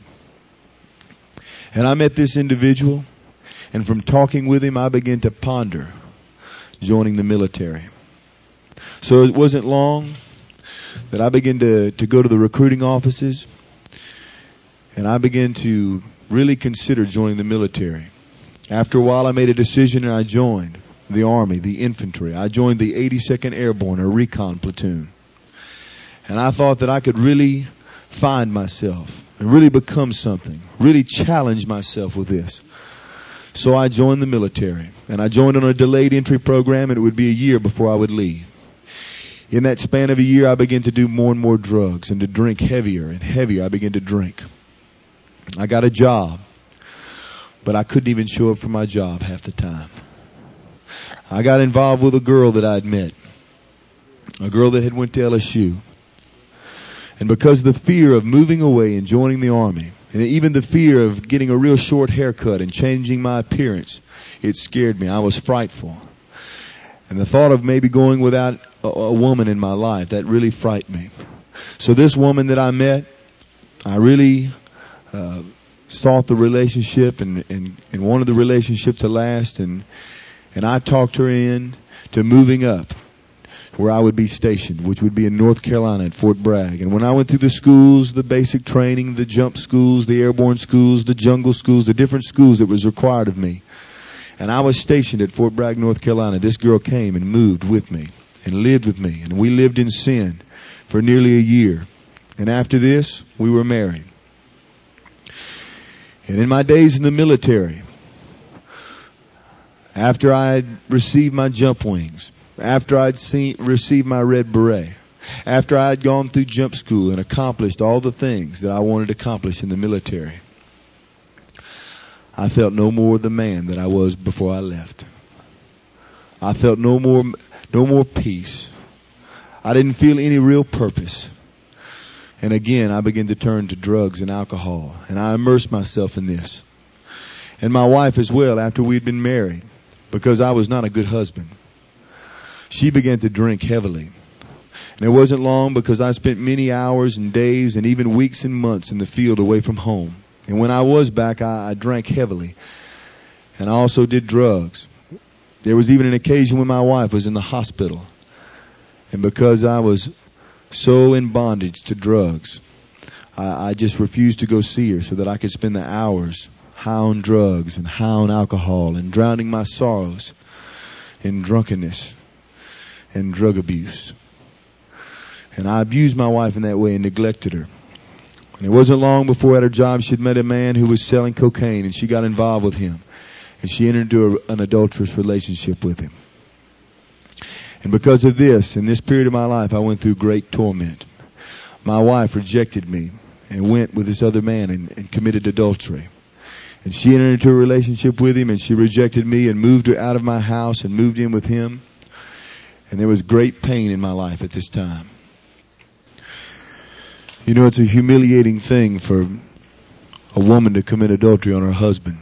And I met this individual, and from talking with him, I began to ponder joining the military. So it wasn't long that I began to, to go to the recruiting offices and I began to really consider joining the military. After a while, I made a decision and I joined the Army, the infantry. I joined the 82nd Airborne, a recon platoon. And I thought that I could really find myself and really become something, really challenge myself with this. So I joined the military. And I joined on a delayed entry program, and it would be a year before I would leave. In that span of a year, I began to do more and more drugs and to drink heavier and heavier. I began to drink. I got a job, but I couldn't even show up for my job half the time. I got involved with a girl that I'd met, a girl that had went to LSU. And because of the fear of moving away and joining the army, and even the fear of getting a real short haircut and changing my appearance, it scared me. I was frightful. And the thought of maybe going without a, a woman in my life, that really frightened me. So this woman that I met, I really uh, sought the relationship and, and, and wanted the relationship to last and and I talked her in to moving up where I would be stationed, which would be in North Carolina at Fort Bragg. And when I went through the schools, the basic training, the jump schools, the airborne schools, the jungle schools, the different schools that was required of me, and I was stationed at Fort Bragg, North Carolina, this girl came and moved with me and lived with me. And we lived in sin for nearly a year. And after this, we were married. And in my days in the military, after I had received my jump wings, after I'd seen, received my red beret, after I had gone through jump school and accomplished all the things that I wanted to accomplish in the military, I felt no more the man that I was before I left. I felt no more, no more peace. I didn't feel any real purpose. And again, I began to turn to drugs and alcohol, and I immersed myself in this. And my wife as well, after we'd been married, because I was not a good husband. She began to drink heavily. And it wasn't long because I spent many hours and days and even weeks and months in the field away from home. And when I was back, I, I drank heavily. And I also did drugs. There was even an occasion when my wife was in the hospital. And because I was so in bondage to drugs. I, I just refused to go see her so that I could spend the hours on drugs and on alcohol and drowning my sorrows in drunkenness and drug abuse. And I abused my wife in that way and neglected her. And it wasn't long before at her job she'd met a man who was selling cocaine and she got involved with him. And she entered into a, an adulterous relationship with him. And because of this, in this period of my life, I went through great torment. My wife rejected me and went with this other man and, and committed adultery. And she entered into a relationship with him and she rejected me and moved her out of my house and moved in with him. And there was great pain in my life at this time. You know, it's a humiliating thing for a woman to commit adultery on her husband.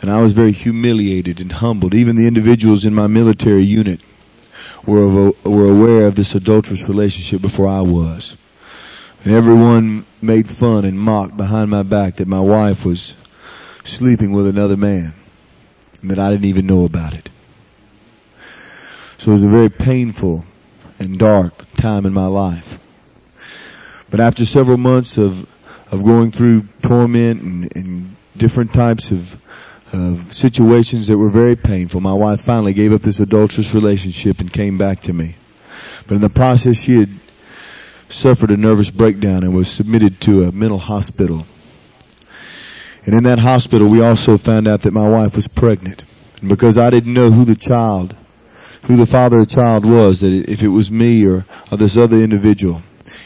And I was very humiliated and humbled. Even the individuals in my military unit were, were aware of this adulterous relationship before I was. And everyone made fun and mocked behind my back that my wife was sleeping with another man and that I didn't even know about it. So it was a very painful and dark time in my life. But after several months of, of going through torment and, and different types of, of situations that were very painful, my wife finally gave up this adulterous relationship and came back to me. But in the process she had suffered a nervous breakdown and was submitted to a mental hospital. And in that hospital we also found out that my wife was pregnant. And because I didn't know who the child who the father of the child was, that if it was me or, or this other individual,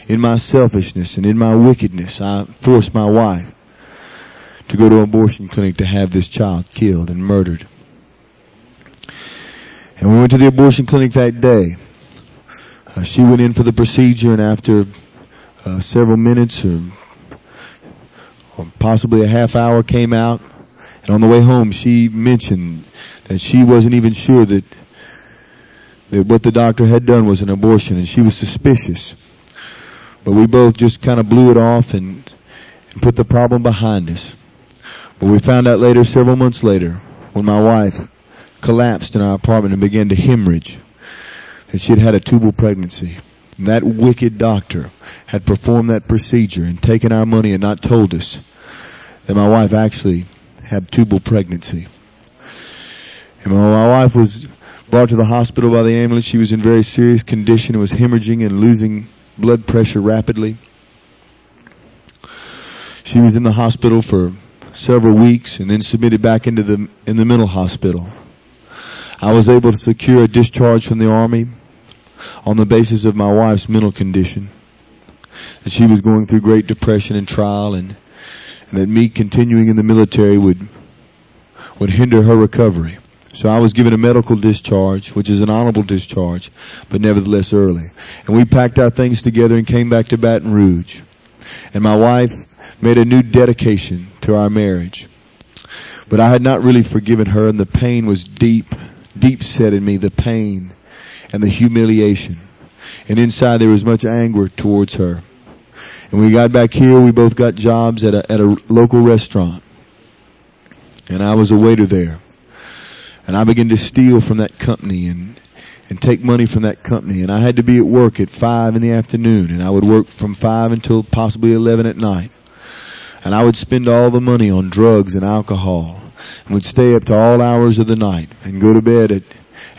in my selfishness and in my wickedness, I forced my wife to go to an abortion clinic to have this child killed and murdered. And we went to the abortion clinic that day. Uh, she went in for the procedure and after uh, several minutes or, or possibly a half hour came out and on the way home she mentioned that she wasn't even sure that that what the doctor had done was an abortion and she was suspicious. But we both just kind of blew it off and, and put the problem behind us. But we found out later, several months later, when my wife collapsed in our apartment and began to hemorrhage, that she had had a tubal pregnancy. And that wicked doctor had performed that procedure and taken our money and not told us that my wife actually had tubal pregnancy. And when my wife was Brought to the hospital by the ambulance. She was in very serious condition and was hemorrhaging and losing blood pressure rapidly. She was in the hospital for several weeks and then submitted back into the, in the mental hospital. I was able to secure a discharge from the army on the basis of my wife's mental condition. That she was going through great depression and trial and, and that me continuing in the military would, would hinder her recovery. So I was given a medical discharge, which is an honorable discharge, but nevertheless early. And we packed our things together and came back to Baton Rouge. And my wife made a new dedication to our marriage. But I had not really forgiven her and the pain was deep, deep set in me, the pain and the humiliation. And inside there was much anger towards her. And we got back here, we both got jobs at a, at a local restaurant. And I was a waiter there. And I began to steal from that company and, and take money from that company. And I had to be at work at five in the afternoon and I would work from five until possibly 11 at night. And I would spend all the money on drugs and alcohol and would stay up to all hours of the night and go to bed at,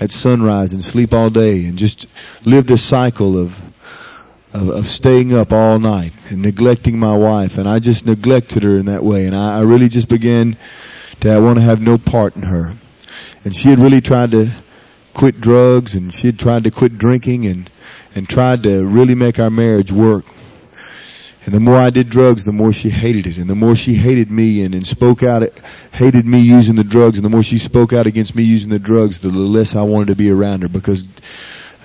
at sunrise and sleep all day and just lived a cycle of, of, of staying up all night and neglecting my wife. And I just neglected her in that way. And I, I really just began to I want to have no part in her and she had really tried to quit drugs and she had tried to quit drinking and, and tried to really make our marriage work. And the more I did drugs, the more she hated it. And the more she hated me and, and spoke out, hated me using the drugs. And the more she spoke out against me using the drugs, the less I wanted to be around her because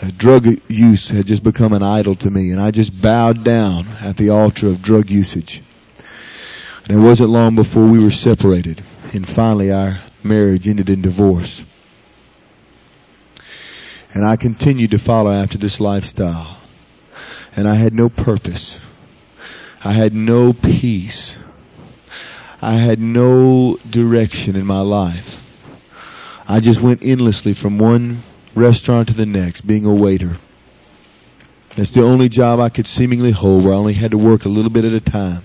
uh, drug use had just become an idol to me. And I just bowed down at the altar of drug usage. And it wasn't long before we were separated. And finally our marriage ended in divorce. And I continued to follow after this lifestyle. And I had no purpose. I had no peace. I had no direction in my life. I just went endlessly from one restaurant to the next, being a waiter. That's the only job I could seemingly hold where I only had to work a little bit at a time.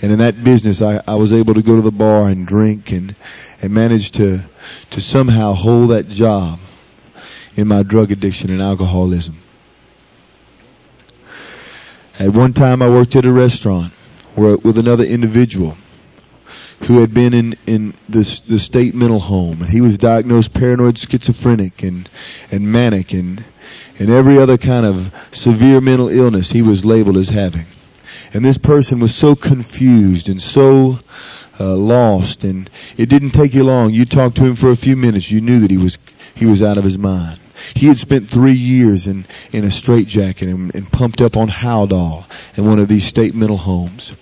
And in that business, I, I was able to go to the bar and drink and, and managed to, to somehow hold that job in my drug addiction and alcoholism. At one time I worked at a restaurant where, with another individual who had been in, in the state mental home and he was diagnosed paranoid schizophrenic and, and manic and, and every other kind of severe mental illness he was labeled as having. And this person was so confused and so uh, lost and it didn't take you long. You talked to him for a few minutes. You knew that he was, he was out of his mind. He had spent three years in, in a straitjacket and, and pumped up on Haldol in one of these state mental homes.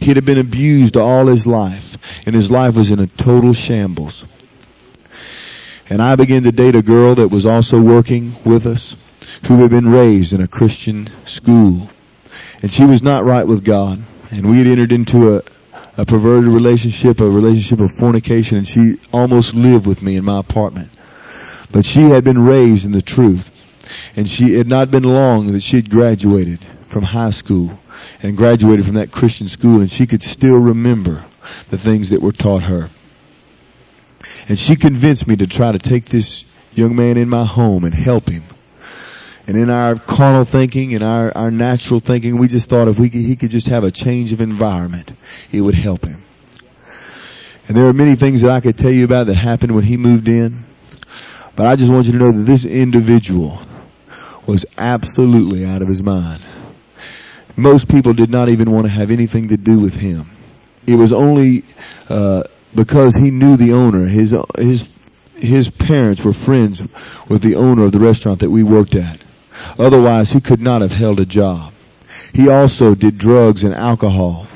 He had been abused all his life and his life was in a total shambles. And I began to date a girl that was also working with us who had been raised in a Christian school And she was not right with God. And we had entered into a, a perverted relationship, a relationship of fornication, and she almost lived with me in my apartment. But she had been raised in the truth. And she had not been long that she had graduated from high school and graduated from that Christian school and she could still remember the things that were taught her. And she convinced me to try to take this young man in my home and help him. And in our carnal thinking and our, our natural thinking, we just thought if we could, he could just have a change of environment, it would help him. And there are many things that I could tell you about that happened when he moved in. But I just want you to know that this individual was absolutely out of his mind. Most people did not even want to have anything to do with him. It was only uh, because he knew the owner. His his his parents were friends with the owner of the restaurant that we worked at. Otherwise, he could not have held a job. He also did drugs and alcohol.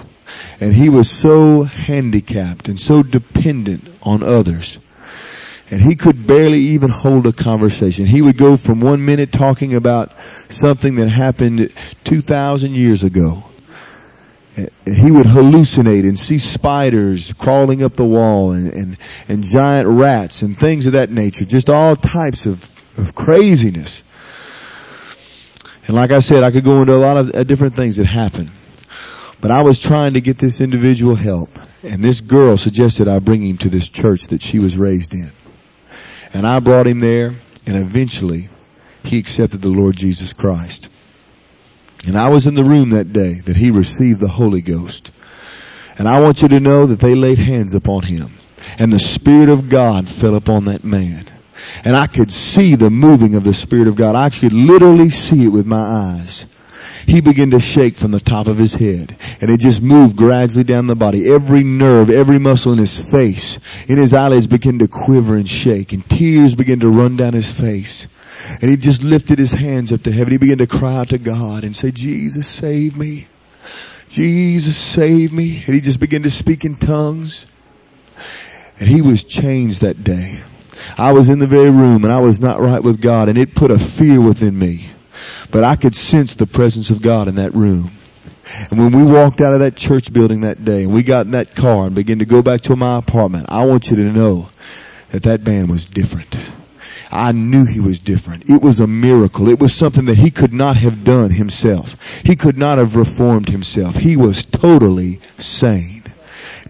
And he was so handicapped and so dependent on others and he could barely even hold a conversation. He would go from one minute talking about something that happened 2,000 years ago. He would hallucinate and see spiders crawling up the wall and, and, and giant rats and things of that nature. Just all types of, of craziness. And like I said, I could go into a lot of uh, different things that happened. But I was trying to get this individual help. And this girl suggested I bring him to this church that she was raised in. And I brought him there and eventually he accepted the Lord Jesus Christ. And I was in the room that day that he received the Holy Ghost. And I want you to know that they laid hands upon him and the Spirit of God fell upon that man. And I could see the moving of the Spirit of God. I could literally see it with my eyes he began to shake from the top of his head. And it just moved gradually down the body. Every nerve, every muscle in his face, in his eyelids began to quiver and shake. And tears began to run down his face. And he just lifted his hands up to heaven. He began to cry out to God and say, Jesus, save me. Jesus, save me. And he just began to speak in tongues. And he was changed that day. I was in the very room and I was not right with God and it put a fear within me. But I could sense the presence of God in that room. And when we walked out of that church building that day and we got in that car and began to go back to my apartment, I want you to know that that man was different. I knew he was different. It was a miracle. It was something that he could not have done himself. He could not have reformed himself. He was totally sane.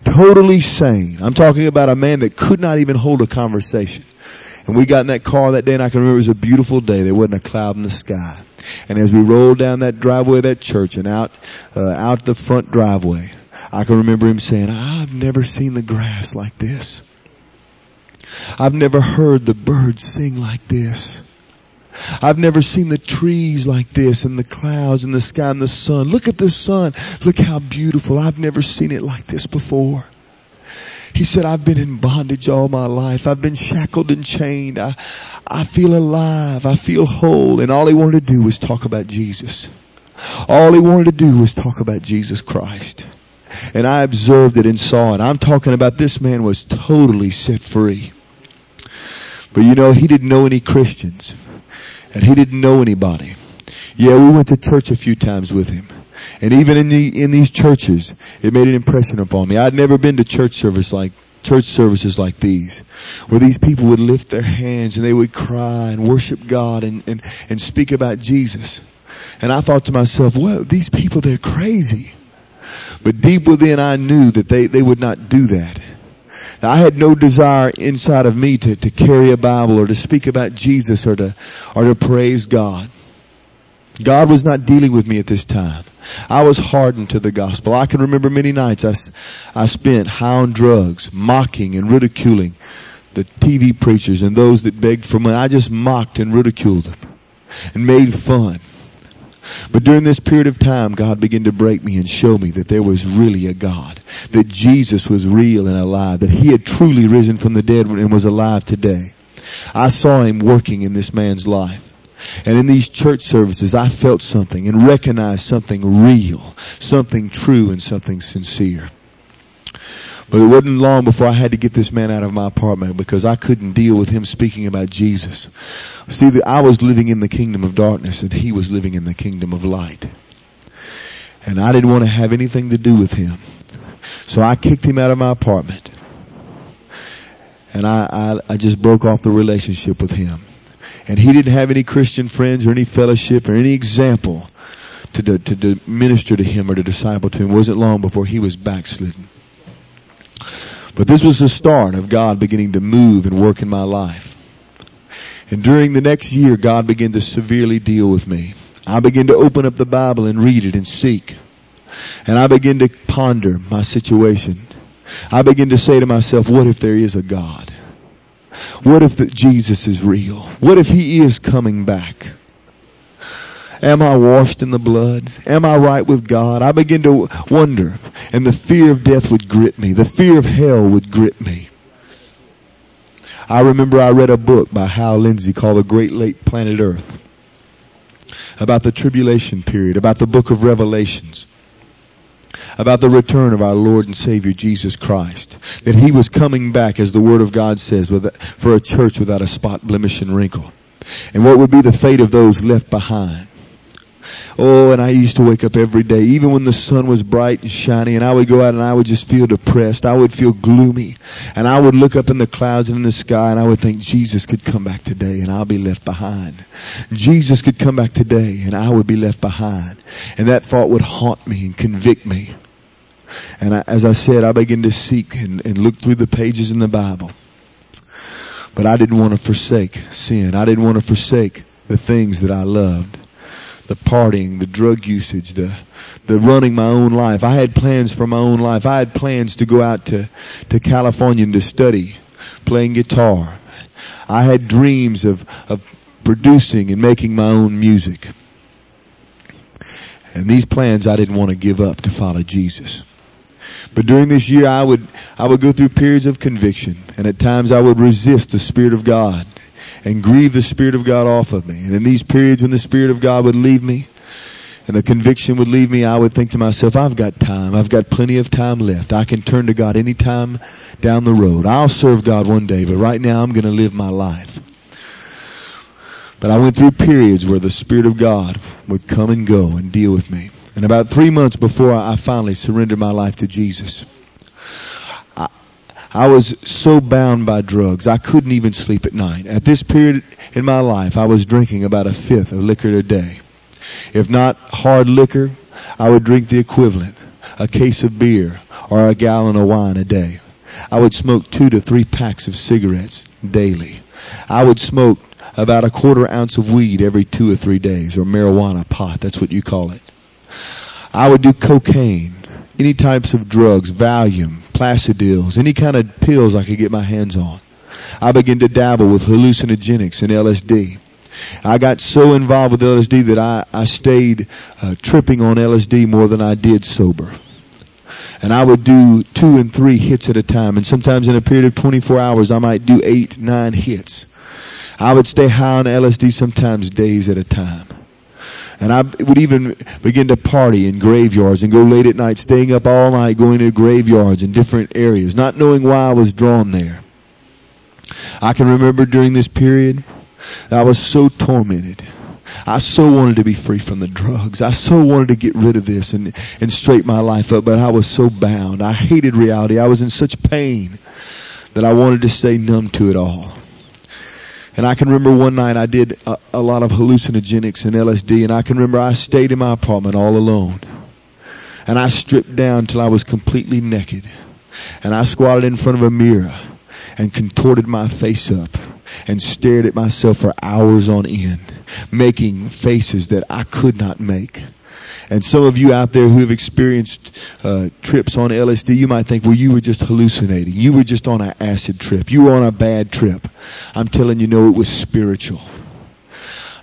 Totally sane. I'm talking about a man that could not even hold a conversation. And we got in that car that day and I can remember it was a beautiful day. There wasn't a cloud in the sky. And as we rolled down that driveway of that church and out, uh, out the front driveway, I can remember him saying, I've never seen the grass like this. I've never heard the birds sing like this. I've never seen the trees like this and the clouds and the sky and the sun. Look at the sun. Look how beautiful. I've never seen it like this before. He said, I've been in bondage all my life. I've been shackled and chained. I, I feel alive. I feel whole. And all he wanted to do was talk about Jesus. All he wanted to do was talk about Jesus Christ. And I observed it and saw it. I'm talking about this man was totally set free. But you know, he didn't know any Christians. And he didn't know anybody. Yeah, we went to church a few times with him. And even in the, in these churches, it made an impression upon me. I'd never been to church service like, church services like these, where these people would lift their hands and they would cry and worship God and, and, and speak about Jesus. And I thought to myself, well, these people, they're crazy. But deep within I knew that they, they would not do that. Now, I had no desire inside of me to, to carry a Bible or to speak about Jesus or to, or to praise God. God was not dealing with me at this time. I was hardened to the gospel. I can remember many nights I, I spent high on drugs, mocking and ridiculing the TV preachers and those that begged for money. I just mocked and ridiculed them and made fun. But during this period of time, God began to break me and show me that there was really a God, that Jesus was real and alive, that He had truly risen from the dead and was alive today. I saw Him working in this man's life. And in these church services, I felt something and recognized something real, something true and something sincere. But it wasn't long before I had to get this man out of my apartment because I couldn't deal with him speaking about Jesus. See, I was living in the kingdom of darkness and he was living in the kingdom of light. And I didn't want to have anything to do with him. So I kicked him out of my apartment. And I, I, I just broke off the relationship with him. And he didn't have any Christian friends or any fellowship or any example to, to, to minister to him or to disciple to him. It wasn't long before he was backslidden. But this was the start of God beginning to move and work in my life. And during the next year, God began to severely deal with me. I began to open up the Bible and read it and seek. And I began to ponder my situation. I began to say to myself, what if there is a God? What if Jesus is real? What if He is coming back? Am I washed in the blood? Am I right with God? I begin to wonder and the fear of death would grip me. The fear of hell would grip me. I remember I read a book by Hal Lindsey called The Great Lake Planet Earth about the tribulation period, about the book of Revelations, about the return of our Lord and Savior Jesus Christ, that He was coming back as the Word of God says for a church without a spot, blemish, and wrinkle. And what would be the fate of those left behind? Oh, and I used to wake up every day, even when the sun was bright and shiny, and I would go out and I would just feel depressed. I would feel gloomy. And I would look up in the clouds and in the sky and I would think Jesus could come back today and I'll be left behind. Jesus could come back today and I would be left behind. And that thought would haunt me and convict me. And I, as I said, I began to seek and, and look through the pages in the Bible. But I didn't want to forsake sin. I didn't want to forsake the things that I loved the partying, the drug usage, the the running my own life. I had plans for my own life. I had plans to go out to to California and to study playing guitar. I had dreams of of producing and making my own music. And these plans I didn't want to give up to follow Jesus. But during this year I would, I would go through periods of conviction and at times I would resist the Spirit of God and grieve the Spirit of God off of me. And in these periods when the Spirit of God would leave me and the conviction would leave me, I would think to myself, I've got time. I've got plenty of time left. I can turn to God anytime down the road. I'll serve God one day, but right now I'm going to live my life. But I went through periods where the Spirit of God would come and go and deal with me. And about three months before I finally surrendered my life to Jesus, I was so bound by drugs, I couldn't even sleep at night. At this period in my life, I was drinking about a fifth of liquor a day. If not hard liquor, I would drink the equivalent, a case of beer or a gallon of wine a day. I would smoke two to three packs of cigarettes daily. I would smoke about a quarter ounce of weed every two or three days, or marijuana pot, that's what you call it. I would do cocaine, any types of drugs, Valium, Placidyls, any kind of pills I could get my hands on. I began to dabble with hallucinogenics and LSD. I got so involved with LSD that I, I stayed uh, tripping on LSD more than I did sober. And I would do two and three hits at a time. And sometimes in a period of 24 hours, I might do eight, nine hits. I would stay high on LSD sometimes days at a time. And I would even begin to party in graveyards and go late at night, staying up all night, going to graveyards in different areas, not knowing why I was drawn there. I can remember during this period, I was so tormented. I so wanted to be free from the drugs. I so wanted to get rid of this and, and straighten my life up, but I was so bound. I hated reality. I was in such pain that I wanted to stay numb to it all. And I can remember one night I did a, a lot of hallucinogenics and LSD and I can remember I stayed in my apartment all alone. And I stripped down till I was completely naked. And I squatted in front of a mirror and contorted my face up and stared at myself for hours on end, making faces that I could not make. And some of you out there who have experienced uh, trips on LSD, you might think, well, you were just hallucinating. You were just on an acid trip. You were on a bad trip. I'm telling you, no, it was spiritual.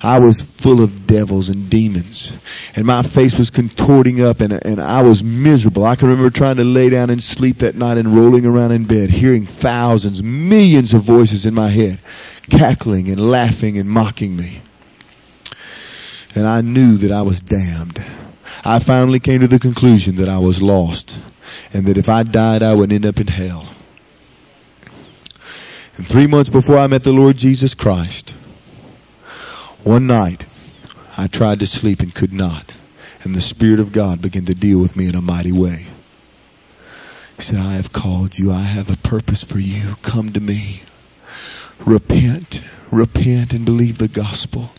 I was full of devils and demons. And my face was contorting up and, and I was miserable. I can remember trying to lay down and sleep that night and rolling around in bed, hearing thousands, millions of voices in my head, cackling and laughing and mocking me. And I knew that I was damned. I finally came to the conclusion that I was lost and that if I died, I would end up in hell. And three months before I met the Lord Jesus Christ, one night I tried to sleep and could not. And the Spirit of God began to deal with me in a mighty way. He said, I have called you. I have a purpose for you. Come to me. Repent. Repent and believe the gospel.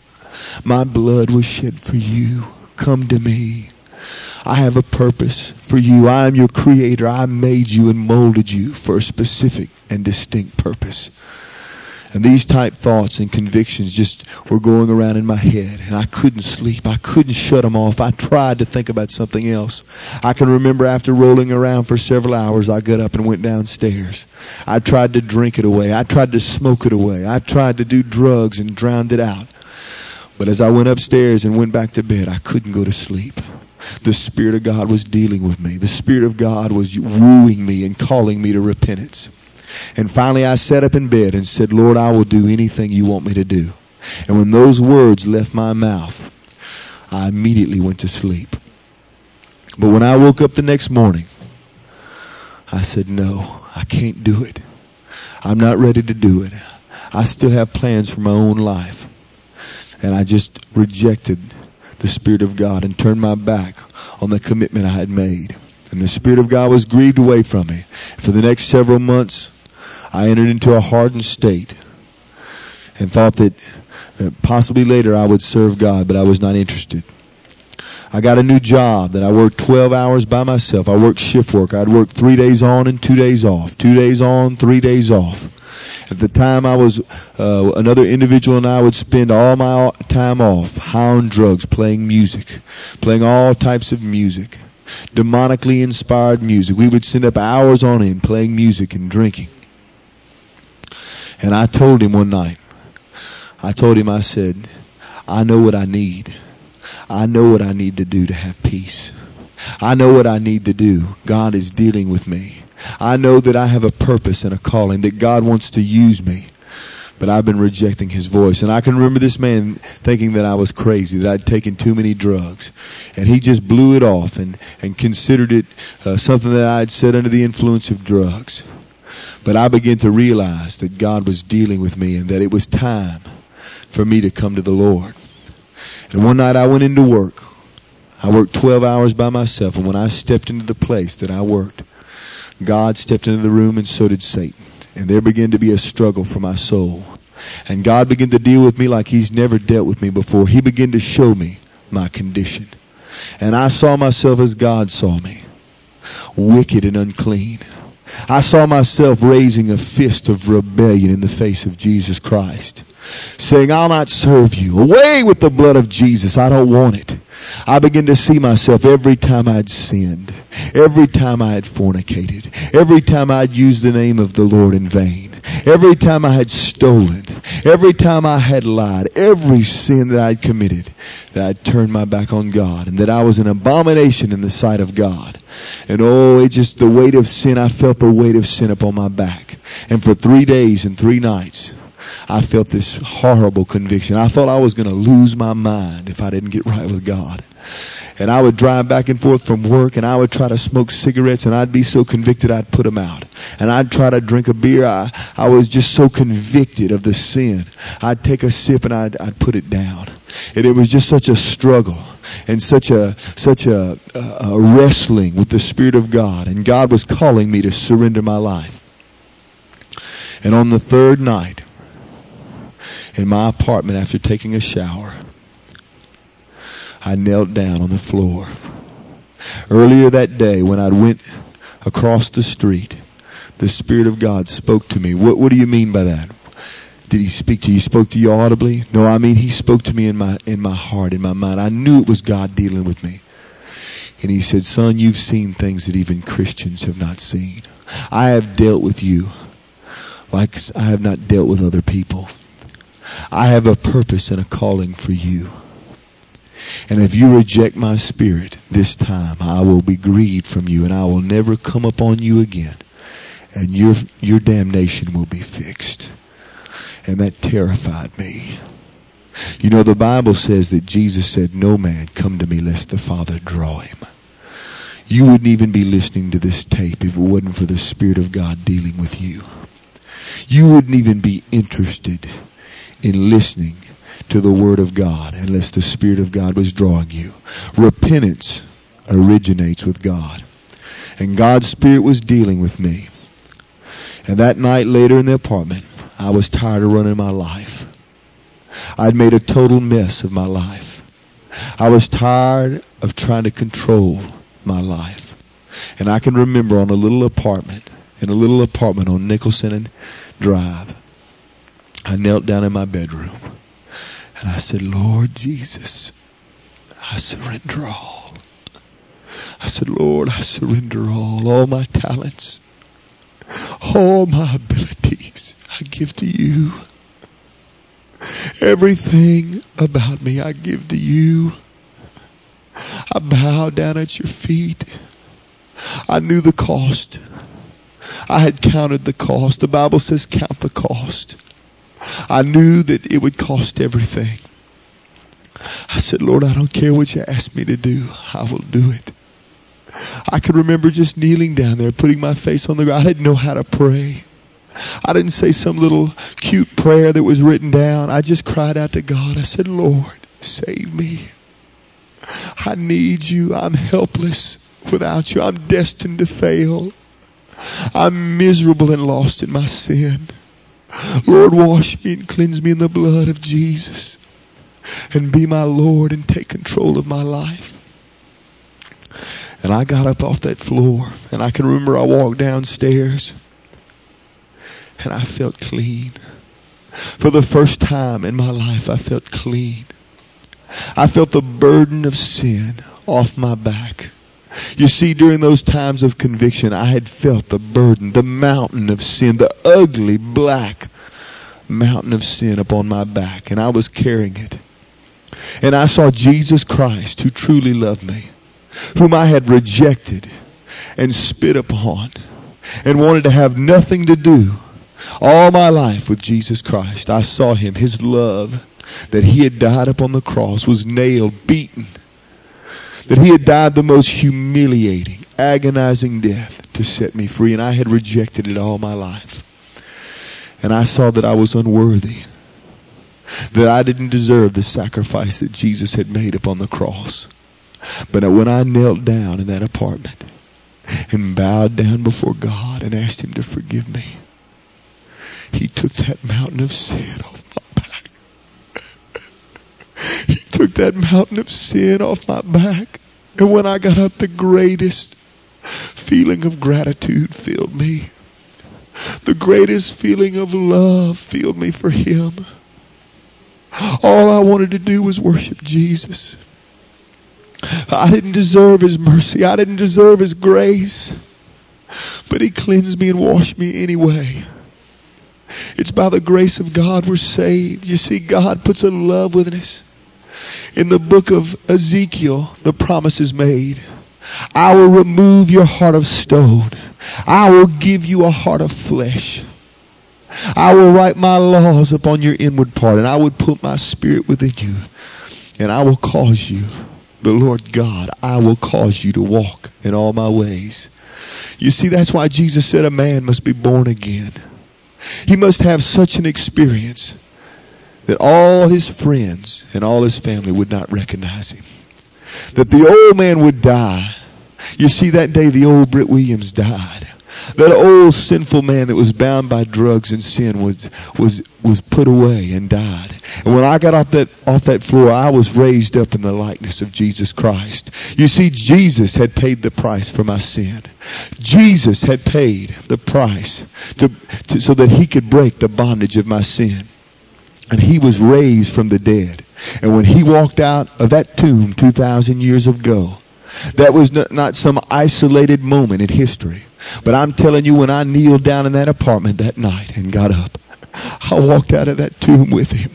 My blood was shed for you. Come to me. I have a purpose for you. I am your creator. I made you and molded you for a specific and distinct purpose. And these type thoughts and convictions just were going around in my head and I couldn't sleep. I couldn't shut them off. I tried to think about something else. I can remember after rolling around for several hours, I got up and went downstairs. I tried to drink it away. I tried to smoke it away. I tried to do drugs and drowned it out. But as I went upstairs and went back to bed, I couldn't go to sleep. The Spirit of God was dealing with me. The Spirit of God was wooing me and calling me to repentance. And finally I sat up in bed and said, Lord, I will do anything you want me to do. And when those words left my mouth, I immediately went to sleep. But when I woke up the next morning, I said, no, I can't do it. I'm not ready to do it. I still have plans for my own life. And I just rejected the Spirit of God and turned my back on the commitment I had made. And the Spirit of God was grieved away from me. For the next several months, I entered into a hardened state and thought that possibly later I would serve God, but I was not interested. I got a new job that I worked 12 hours by myself. I worked shift work. I'd work three days on and two days off. Two days on, three days off. At the time I was, uh, another individual and I would spend all my time off, high on drugs, playing music, playing all types of music, demonically inspired music. We would sit up hours on end playing music and drinking. And I told him one night, I told him, I said, I know what I need. I know what I need to do to have peace. I know what I need to do. God is dealing with me. I know that I have a purpose and a calling, that God wants to use me. But I've been rejecting His voice. And I can remember this man thinking that I was crazy, that I'd taken too many drugs. And he just blew it off and, and considered it uh, something that I'd said under the influence of drugs. But I began to realize that God was dealing with me and that it was time for me to come to the Lord. And one night I went into work. I worked 12 hours by myself and when I stepped into the place that I worked, God stepped into the room and so did Satan. And there began to be a struggle for my soul. And God began to deal with me like He's never dealt with me before. He began to show me my condition. And I saw myself as God saw me. Wicked and unclean. I saw myself raising a fist of rebellion in the face of Jesus Christ. Saying, I'll not serve you. Away with the blood of Jesus. I don't want it. I began to see myself every time I'd sinned, every time I had fornicated, every time I'd used the name of the Lord in vain, every time I had stolen, every time I had lied, every sin that I'd committed, that I'd turned my back on God and that I was an abomination in the sight of God. And oh, it just, the weight of sin, I felt the weight of sin upon my back. And for three days and three nights, I felt this horrible conviction. I thought I was going to lose my mind if I didn't get right with God. And I would drive back and forth from work and I would try to smoke cigarettes and I'd be so convicted I'd put them out. And I'd try to drink a beer. I, I was just so convicted of the sin. I'd take a sip and I'd, I'd put it down. And it was just such a struggle and such a, such a, a wrestling with the Spirit of God. And God was calling me to surrender my life. And on the third night, in my apartment after taking a shower, I knelt down on the floor. Earlier that day when I went across the street, the Spirit of God spoke to me. What, what do you mean by that? Did he speak to you? He spoke to you audibly? No, I mean he spoke to me in my, in my heart, in my mind. I knew it was God dealing with me. And he said, son, you've seen things that even Christians have not seen. I have dealt with you like I have not dealt with other people. I have a purpose and a calling for you. And if you reject my spirit this time, I will be grieved from you and I will never come upon you again. And your, your damnation will be fixed. And that terrified me. You know, the Bible says that Jesus said, no man come to me lest the Father draw him. You wouldn't even be listening to this tape if it wasn't for the Spirit of God dealing with you. You wouldn't even be interested in listening to the Word of God unless the Spirit of God was drawing you. Repentance originates with God. And God's Spirit was dealing with me. And that night later in the apartment, I was tired of running my life. I'd made a total mess of my life. I was tired of trying to control my life. And I can remember on a little apartment, in a little apartment on Nicholson Drive, I knelt down in my bedroom and I said, Lord Jesus, I surrender all. I said, Lord, I surrender all, all my talents, all my abilities I give to you. Everything about me I give to you. I bow down at your feet. I knew the cost. I had counted the cost. The Bible says count the cost. I knew that it would cost everything. I said, Lord, I don't care what you ask me to do. I will do it. I could remember just kneeling down there, putting my face on the ground. I didn't know how to pray. I didn't say some little cute prayer that was written down. I just cried out to God. I said, Lord, save me. I need you. I'm helpless without you. I'm destined to fail. I'm miserable and lost in my sin. Lord, wash me and cleanse me in the blood of Jesus and be my Lord and take control of my life. And I got up off that floor and I can remember I walked downstairs and I felt clean. For the first time in my life I felt clean. I felt the burden of sin off my back. You see, during those times of conviction, I had felt the burden, the mountain of sin, the ugly black mountain of sin upon my back, and I was carrying it. And I saw Jesus Christ, who truly loved me, whom I had rejected and spit upon, and wanted to have nothing to do all my life with Jesus Christ. I saw him, his love, that he had died upon the cross, was nailed, beaten, that he had died the most humiliating, agonizing death to set me free, and I had rejected it all my life. And I saw that I was unworthy, that I didn't deserve the sacrifice that Jesus had made upon the cross. But when I knelt down in that apartment and bowed down before God and asked Him to forgive me, He took that mountain of sin off my back. He took that mountain of sin off my back. And when I got up, the greatest feeling of gratitude filled me. The greatest feeling of love filled me for Him. All I wanted to do was worship Jesus. I didn't deserve His mercy. I didn't deserve His grace. But He cleansed me and washed me anyway. It's by the grace of God we're saved. You see, God puts a love within us. In the book of Ezekiel, the promise is made. I will remove your heart of stone. I will give you a heart of flesh. I will write my laws upon your inward part and I would put my spirit within you and I will cause you, the Lord God, I will cause you to walk in all my ways. You see, that's why Jesus said a man must be born again. He must have such an experience that all his friends and all his family would not recognize him. That the old man would die. You see, that day the old Britt Williams died. That old sinful man that was bound by drugs and sin was, was, was put away and died. And when I got off that, off that floor, I was raised up in the likeness of Jesus Christ. You see, Jesus had paid the price for my sin. Jesus had paid the price to, to, so that he could break the bondage of my sin. And he was raised from the dead. And when he walked out of that tomb 2,000 years ago, that was not, some isolated moment in history. But I'm telling you, when I kneeled down in that apartment that night and got up, I walked out of that tomb with him.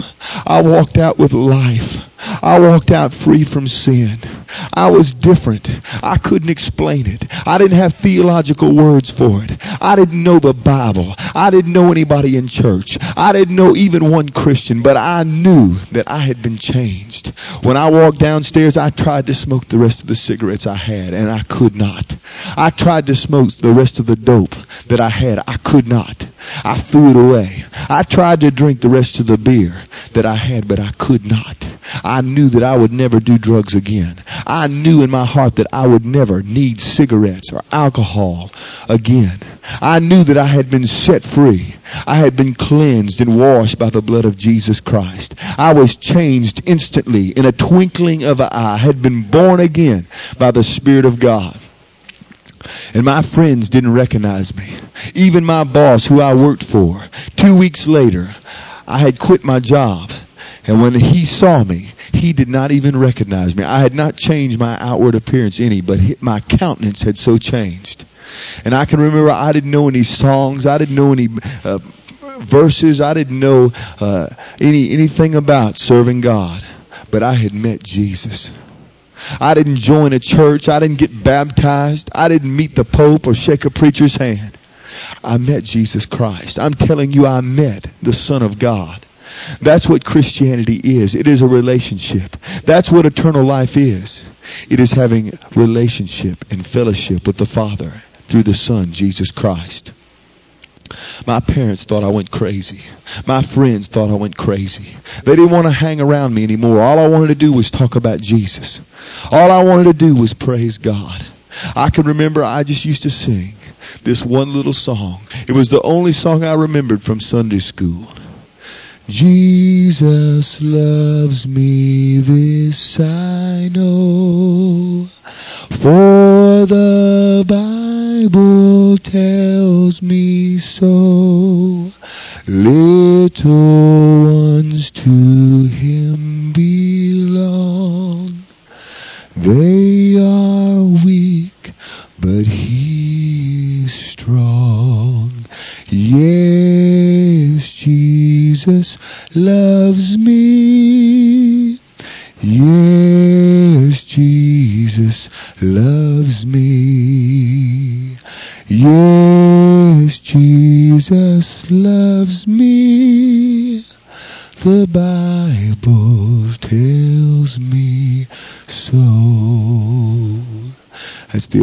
I walked out with life. I walked out free from sin. I was different. I couldn't explain it. I didn't have theological words for it. I didn't know the Bible. I didn't know anybody in church. I didn't know even one Christian, but I knew that I had been changed. When I walked downstairs, I tried to smoke the rest of the cigarettes I had, and I could not. I tried to smoke the rest of the dope that I had. I could not. I threw it away. I tried to drink the rest of the beer that I had, but I could not. I knew that I would never do drugs again. I knew in my heart that I would never need cigarettes or alcohol again. I knew that I had been set free. I had been cleansed and washed by the blood of Jesus Christ. I was changed instantly in a twinkling of an eye. I had been born again by the Spirit of God. And my friends didn't recognize me. Even my boss who I worked for. Two weeks later, I had quit my job. And when he saw me, he did not even recognize me. I had not changed my outward appearance any, but my countenance had so changed. And I can remember I didn't know any songs. I didn't know any uh, verses. I didn't know uh, any anything about serving God. But I had met Jesus. I didn't join a church. I didn't get baptized. I didn't meet the Pope or shake a preacher's hand. I met Jesus Christ. I'm telling you, I met the Son of God. That's what Christianity is. It is a relationship. That's what eternal life is. It is having relationship and fellowship with the Father through the Son, Jesus Christ. My parents thought I went crazy. My friends thought I went crazy. They didn't want to hang around me anymore. All I wanted to do was talk about Jesus. All I wanted to do was praise God. I can remember I just used to sing this one little song. It was the only song I remembered from Sunday school. Jesus loves me, this I know, for the Bible tells me so. Little ones to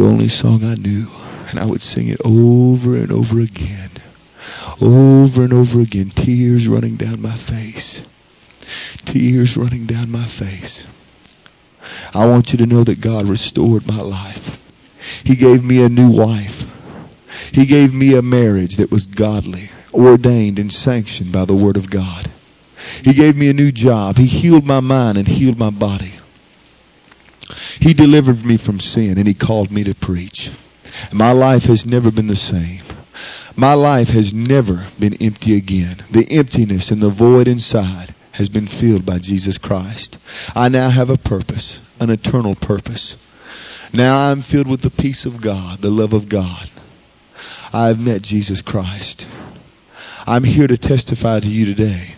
only song I knew. And I would sing it over and over again. Over and over again. Tears running down my face. Tears running down my face. I want you to know that God restored my life. He gave me a new wife. He gave me a marriage that was godly, ordained and sanctioned by the Word of God. He gave me a new job. He healed my mind and healed my body. He delivered me from sin and He called me to preach. My life has never been the same. My life has never been empty again. The emptiness and the void inside has been filled by Jesus Christ. I now have a purpose, an eternal purpose. Now I'm filled with the peace of God, the love of God. I've met Jesus Christ. I'm here to testify to you today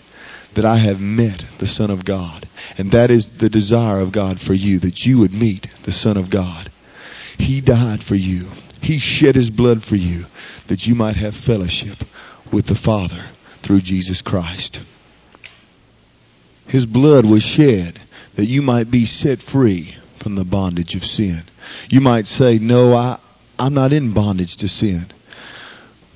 that I have met the Son of God. And that is the desire of God for you, that you would meet the Son of God. He died for you. He shed His blood for you, that you might have fellowship with the Father through Jesus Christ. His blood was shed that you might be set free from the bondage of sin. You might say, no, I, I'm not in bondage to sin.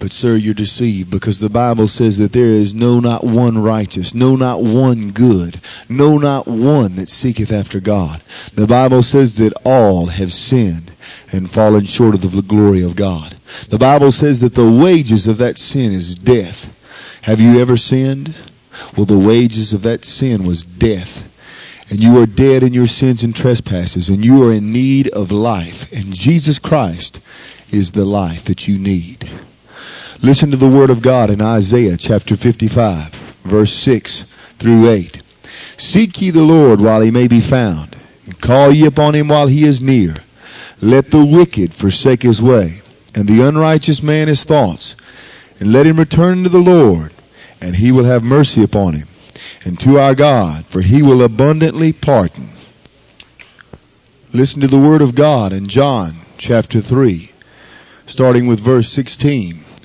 But sir, you're deceived because the Bible says that there is no not one righteous, no not one good, no not one that seeketh after God. The Bible says that all have sinned and fallen short of the glory of God. The Bible says that the wages of that sin is death. Have you ever sinned? Well, the wages of that sin was death. And you are dead in your sins and trespasses and you are in need of life. And Jesus Christ is the life that you need. Listen to the word of God in Isaiah chapter 55 verse 6 through 8. Seek ye the Lord while he may be found, and call ye upon him while he is near. Let the wicked forsake his way, and the unrighteous man his thoughts, and let him return to the Lord, and he will have mercy upon him, and to our God, for he will abundantly pardon. Listen to the word of God in John chapter 3, starting with verse 16.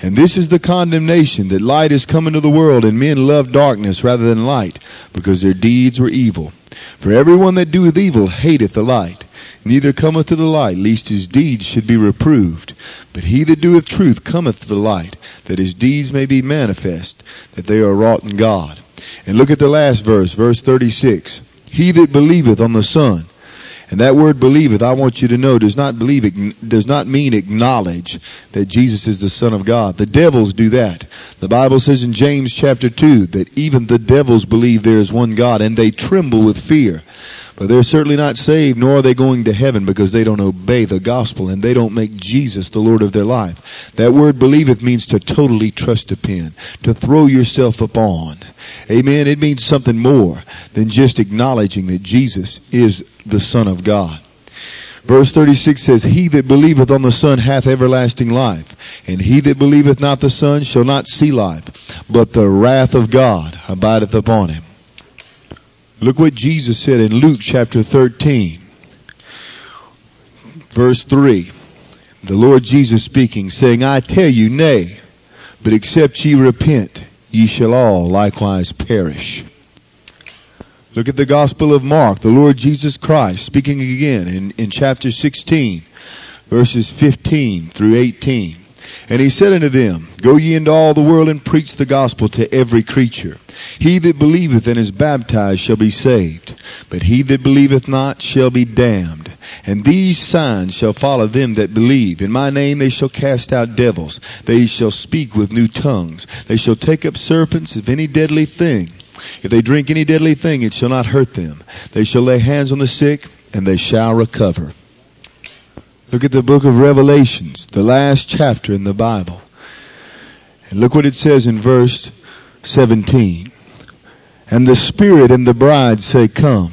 And this is the condemnation that light is come into the world and men love darkness rather than light because their deeds were evil. For everyone that doeth evil hateth the light, neither cometh to the light lest his deeds should be reproved. But he that doeth truth cometh to the light that his deeds may be manifest that they are wrought in God. And look at the last verse, verse 36. He that believeth on the Son and that word believeth, I want you to know, does not believe, does not mean acknowledge that Jesus is the Son of God. The devils do that. The Bible says in James chapter 2 that even the devils believe there is one God and they tremble with fear. But they're certainly not saved, nor are they going to heaven because they don't obey the gospel and they don't make Jesus the Lord of their life. That word believeth means to totally trust upon, to throw yourself upon. Amen. It means something more than just acknowledging that Jesus is the Son of God. Verse 36 says, He that believeth on the Son hath everlasting life, and he that believeth not the Son shall not see life, but the wrath of God abideth upon him. Look what Jesus said in Luke chapter 13, verse 3. The Lord Jesus speaking, saying, I tell you, nay, but except ye repent, ye shall all likewise perish. Look at the Gospel of Mark, the Lord Jesus Christ speaking again in, in chapter 16, verses 15 through 18. And he said unto them, Go ye into all the world and preach the gospel to every creature. He that believeth and is baptized shall be saved, but he that believeth not shall be damned. And these signs shall follow them that believe. In my name they shall cast out devils. They shall speak with new tongues. They shall take up serpents of any deadly thing. If they drink any deadly thing, it shall not hurt them. They shall lay hands on the sick, and they shall recover. Look at the book of Revelations, the last chapter in the Bible. And look what it says in verse 17. And the Spirit and the bride say, Come.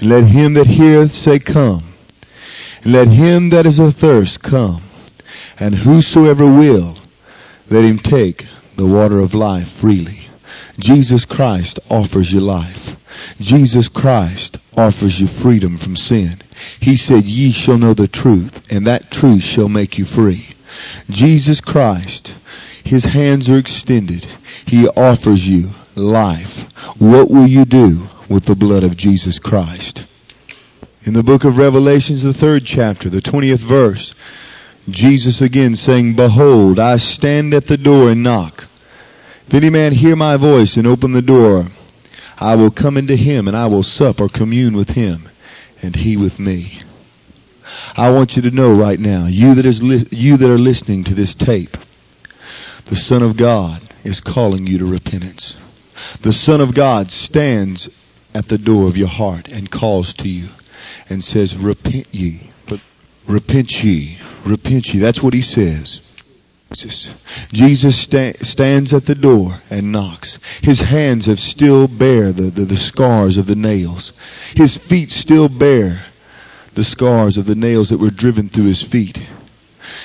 And let him that heareth say, Come. And let him that is athirst come. And whosoever will, let him take the water of life freely. Jesus Christ offers you life. Jesus Christ offers you freedom from sin. He said, ye shall know the truth, and that truth shall make you free. Jesus Christ, His hands are extended. He offers you life. What will you do with the blood of Jesus Christ? In the book of Revelations, the third chapter, the 20th verse, Jesus again saying, Behold, I stand at the door and knock. If any man hear my voice and open the door, I will come into him and I will sup or commune with him and he with me. I want you to know right now, you that is li- you that are listening to this tape, the Son of God is calling you to repentance. The Son of God stands at the door of your heart and calls to you and says, repent ye, repent ye, repent ye. That's what he says. Jesus sta- stands at the door and knocks. His hands have still bear the, the, the scars of the nails. His feet still bear the scars of the nails that were driven through his feet.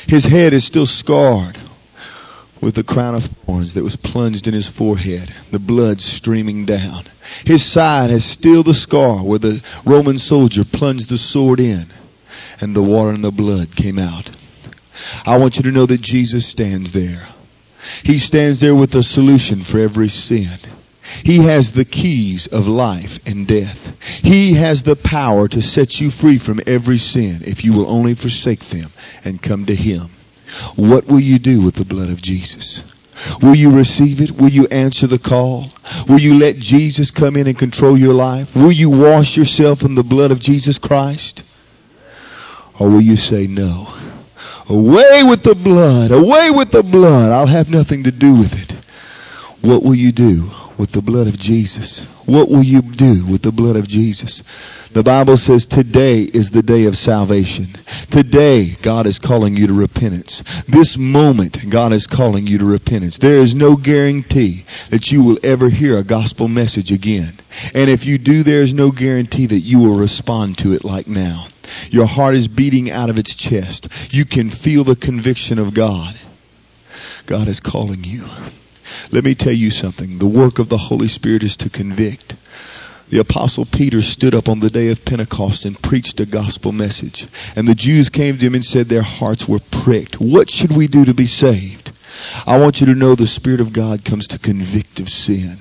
His head is still scarred with the crown of thorns that was plunged in his forehead, the blood streaming down. His side has still the scar where the Roman soldier plunged the sword in and the water and the blood came out. I want you to know that Jesus stands there. He stands there with a solution for every sin. He has the keys of life and death. He has the power to set you free from every sin if you will only forsake them and come to Him. What will you do with the blood of Jesus? Will you receive it? Will you answer the call? Will you let Jesus come in and control your life? Will you wash yourself in the blood of Jesus Christ? Or will you say no? Away with the blood. Away with the blood. I'll have nothing to do with it. What will you do with the blood of Jesus? What will you do with the blood of Jesus? The Bible says today is the day of salvation. Today, God is calling you to repentance. This moment, God is calling you to repentance. There is no guarantee that you will ever hear a gospel message again. And if you do, there is no guarantee that you will respond to it like now. Your heart is beating out of its chest. You can feel the conviction of God. God is calling you. Let me tell you something. The work of the Holy Spirit is to convict. The apostle Peter stood up on the day of Pentecost and preached a gospel message. And the Jews came to him and said their hearts were pricked. What should we do to be saved? I want you to know the Spirit of God comes to convict of sin.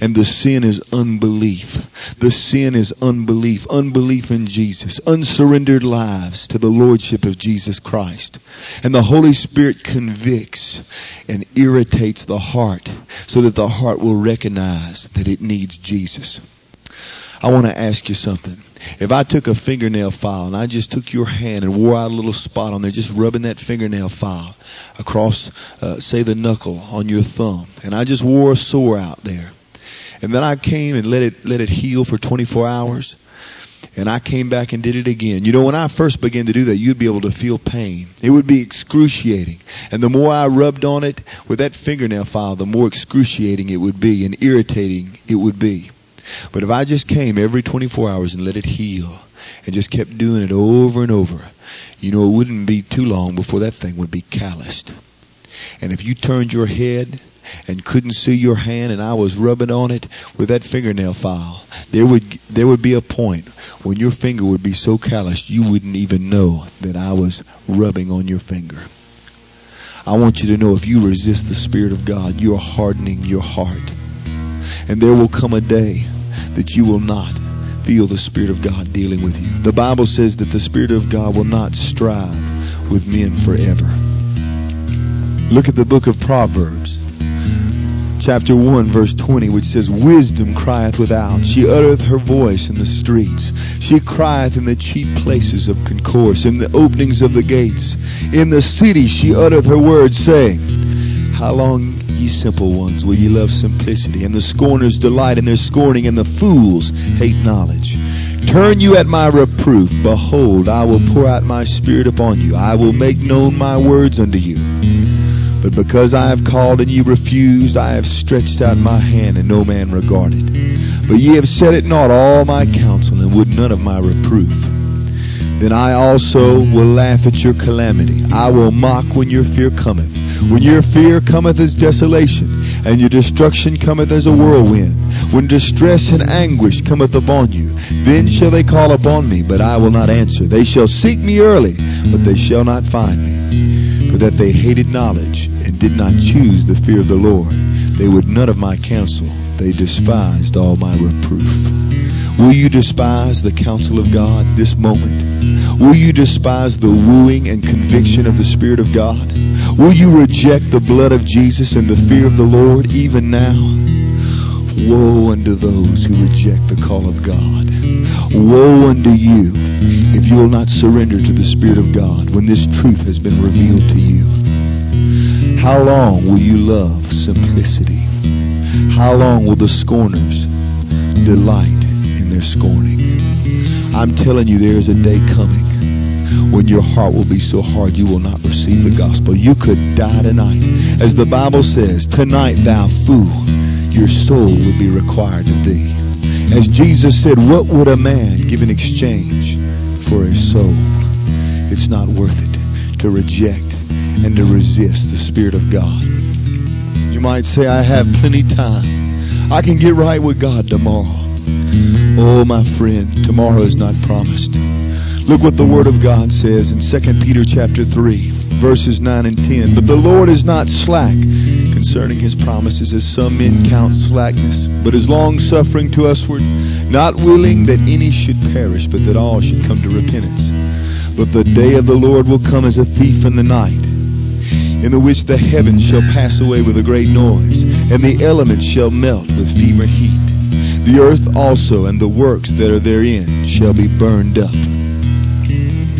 And the sin is unbelief. The sin is unbelief. Unbelief in Jesus. Unsurrendered lives to the Lordship of Jesus Christ. And the Holy Spirit convicts and irritates the heart so that the heart will recognize that it needs Jesus. I want to ask you something. If I took a fingernail file and I just took your hand and wore out a little spot on there, just rubbing that fingernail file across, uh, say, the knuckle on your thumb, and I just wore a sore out there, and then I came and let it let it heal for 24 hours, and I came back and did it again. You know, when I first began to do that, you'd be able to feel pain. It would be excruciating. And the more I rubbed on it with that fingernail file, the more excruciating it would be and irritating it would be. But if I just came every 24 hours and let it heal and just kept doing it over and over, you know, it wouldn't be too long before that thing would be calloused. And if you turned your head and couldn't see your hand and I was rubbing on it with that fingernail file, there would, there would be a point when your finger would be so calloused you wouldn't even know that I was rubbing on your finger. I want you to know if you resist the Spirit of God, you are hardening your heart. And there will come a day that you will not feel the Spirit of God dealing with you. The Bible says that the Spirit of God will not strive with men forever. Look at the book of Proverbs, chapter 1, verse 20, which says, Wisdom crieth without. She uttereth her voice in the streets. She crieth in the chief places of concourse, in the openings of the gates. In the city she uttereth her words, saying, How long, ye simple ones, will ye love simplicity? And the scorners delight in their scorning, and the fools hate knowledge. Turn you at my reproof. Behold, I will pour out my spirit upon you. I will make known my words unto you. But because I have called and ye refused, I have stretched out my hand and no man regarded. But ye have set at naught all my counsel and would none of my reproof. Then I also will laugh at your calamity. I will mock when your fear cometh. When your fear cometh as desolation, and your destruction cometh as a whirlwind. When distress and anguish cometh upon you, then shall they call upon me, but I will not answer. They shall seek me early, but they shall not find me. For that they hated knowledge, and did not choose the fear of the Lord. They would none of my counsel. They despised all my reproof. Will you despise the counsel of God this moment? Will you despise the wooing and conviction of the Spirit of God? Will you reject the blood of Jesus and the fear of the Lord even now? Woe unto those who reject the call of God. Woe unto you if you will not surrender to the Spirit of God when this truth has been revealed to you. How long will you love simplicity? How long will the scorners delight in their scorning? I'm telling you, there is a day coming when your heart will be so hard you will not receive the gospel. You could die tonight. As the Bible says, tonight, thou fool, your soul will be required of thee. As Jesus said, what would a man give in exchange for his soul? It's not worth it to reject and to resist the Spirit of God. You might say, I have plenty time. I can get right with God tomorrow. Oh, my friend, tomorrow is not promised. Look what the Word of God says in 2 Peter chapter 3, verses 9 and 10. But the Lord is not slack concerning his promises, as some men count slackness, but is long suffering to usward, not willing that any should perish, but that all should come to repentance. But the day of the Lord will come as a thief in the night, in the which the heavens shall pass away with a great noise, and the elements shall melt with fever heat. The earth also and the works that are therein shall be burned up.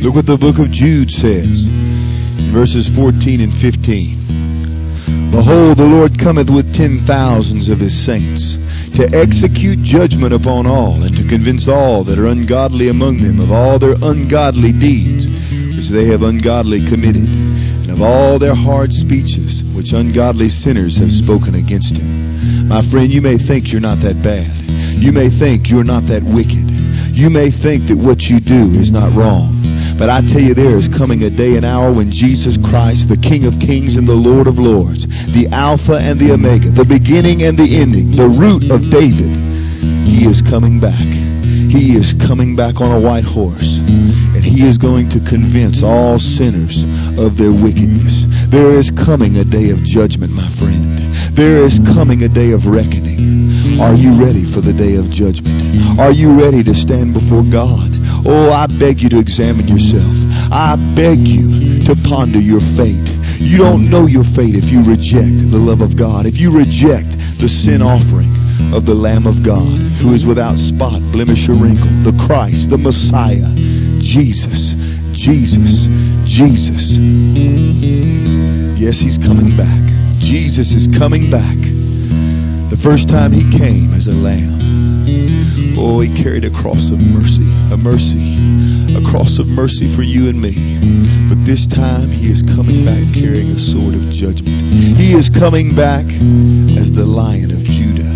Look what the book of Jude says, verses 14 and 15. Behold, the Lord cometh with ten thousands of his saints to execute judgment upon all and to convince all that are ungodly among them of all their ungodly deeds which they have ungodly committed of all their hard speeches which ungodly sinners have spoken against him. My friend, you may think you're not that bad. You may think you're not that wicked. You may think that what you do is not wrong. But I tell you, there is coming a day and hour when Jesus Christ, the King of Kings and the Lord of Lords, the Alpha and the Omega, the beginning and the ending, the root of David, he is coming back. He is coming back on a white horse, and he is going to convince all sinners of their wickedness. There is coming a day of judgment, my friend. There is coming a day of reckoning. Are you ready for the day of judgment? Are you ready to stand before God? Oh, I beg you to examine yourself. I beg you to ponder your fate. You don't know your fate if you reject the love of God, if you reject the sin offering of the Lamb of God, who is without spot, blemish, or wrinkle, the Christ, the Messiah, Jesus, Jesus, Jesus. Yes, he's coming back. Jesus is coming back. The first time he came as a lamb. Oh, he carried a cross of mercy, a mercy, a cross of mercy for you and me. But this time he is coming back carrying a sword of judgment. He is coming back as the lion of Judah.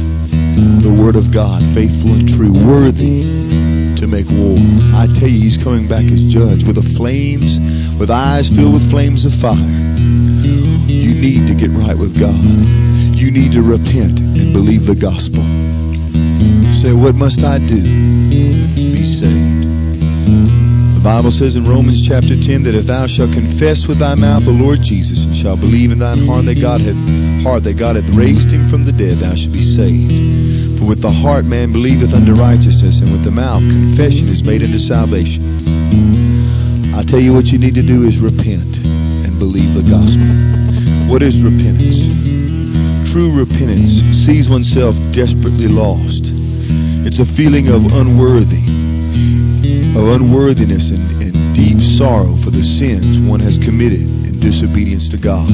The word of God, faithful and true, worthy to make war. I tell you, he's coming back as judge with the flames, with eyes filled with flames of fire. You need to get right with God. You need to repent and believe the gospel. Say, what must I do? Bible says in Romans chapter 10 that if thou shalt confess with thy mouth the Lord Jesus and shalt believe in thine heart that God hath heart that God hath raised him from the dead, thou shalt be saved. For with the heart man believeth unto righteousness, and with the mouth confession is made unto salvation. I tell you what you need to do is repent and believe the gospel. What is repentance? True repentance sees oneself desperately lost. It's a feeling of unworthy, of unworthiness deep sorrow for the sins one has committed in disobedience to God,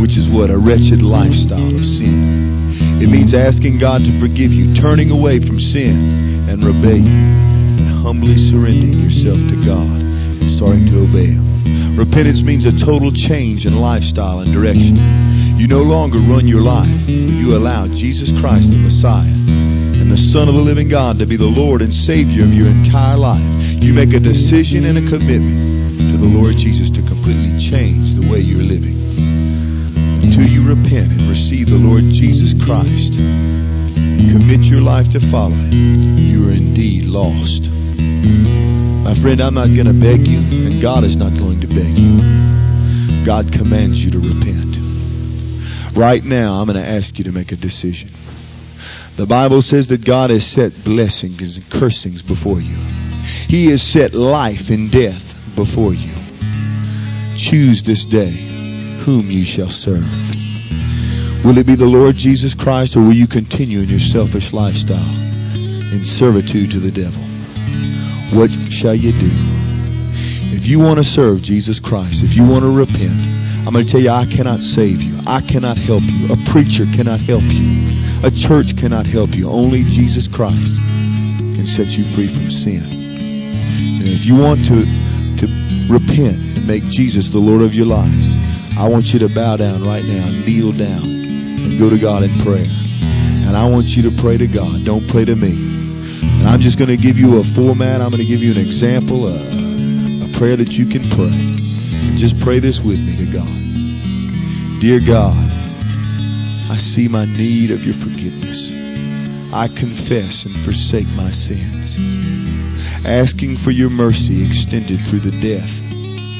which is what a wretched lifestyle of sin. It means asking God to forgive you, turning away from sin and rebellion, and humbly surrendering yourself to God and starting to obey Him. Repentance means a total change in lifestyle and direction. You no longer run your life, you allow Jesus Christ, the Messiah, the Son of the living God to be the Lord and Savior of your entire life. You make a decision and a commitment to the Lord Jesus to completely change the way you're living. Until you repent and receive the Lord Jesus Christ and commit your life to follow Him, you are indeed lost. My friend, I'm not going to beg you, and God is not going to beg you. God commands you to repent. Right now, I'm going to ask you to make a decision. The Bible says that God has set blessings and cursings before you. He has set life and death before you. Choose this day whom you shall serve. Will it be the Lord Jesus Christ or will you continue in your selfish lifestyle in servitude to the devil? What shall you do? If you want to serve Jesus Christ, if you want to repent, I'm going to tell you, I cannot save you. I cannot help you. A preacher cannot help you. A church cannot help you. Only Jesus Christ can set you free from sin. And if you want to, to repent and make Jesus the Lord of your life, I want you to bow down right now, kneel down, and go to God in prayer. And I want you to pray to God. Don't pray to me. And I'm just going to give you a format. I'm going to give you an example, a, a prayer that you can pray. And just pray this with me to God. Dear God, I see my need of your forgiveness. I confess and forsake my sins, asking for your mercy extended through the death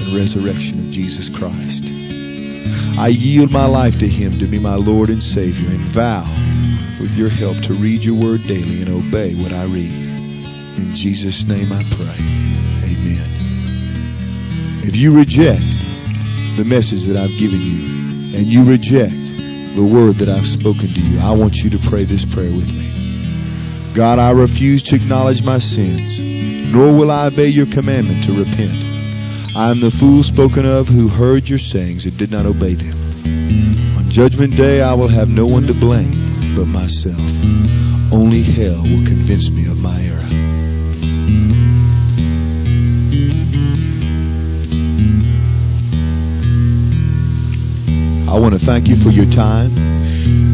and resurrection of Jesus Christ. I yield my life to him to be my Lord and Savior and vow with your help to read your word daily and obey what I read. In Jesus' name I pray. Amen. If you reject the message that I've given you and you reject the word that I've spoken to you, I want you to pray this prayer with me. God, I refuse to acknowledge my sins, nor will I obey your commandment to repent. I am the fool spoken of who heard your sayings and did not obey them. On judgment day, I will have no one to blame but myself. Only hell will convince me of my error. I want to thank you for your time.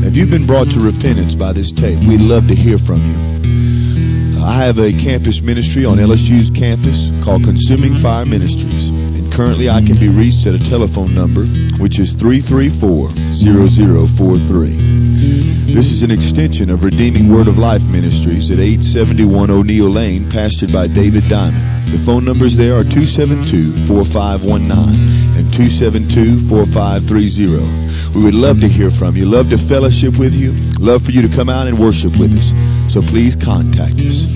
If you've been brought to repentance by this tape, we'd love to hear from you. Uh, I have a campus ministry on LSU's campus called Consuming Fire Ministries. And currently I can be reached at a telephone number which is 334 0043. This is an extension of Redeeming Word of Life Ministries at 871 O'Neal Lane, pastored by David Diamond. The phone numbers there are 272-4519 and 272-4530. We would love to hear from you, love to fellowship with you, love for you to come out and worship with us. So please contact us.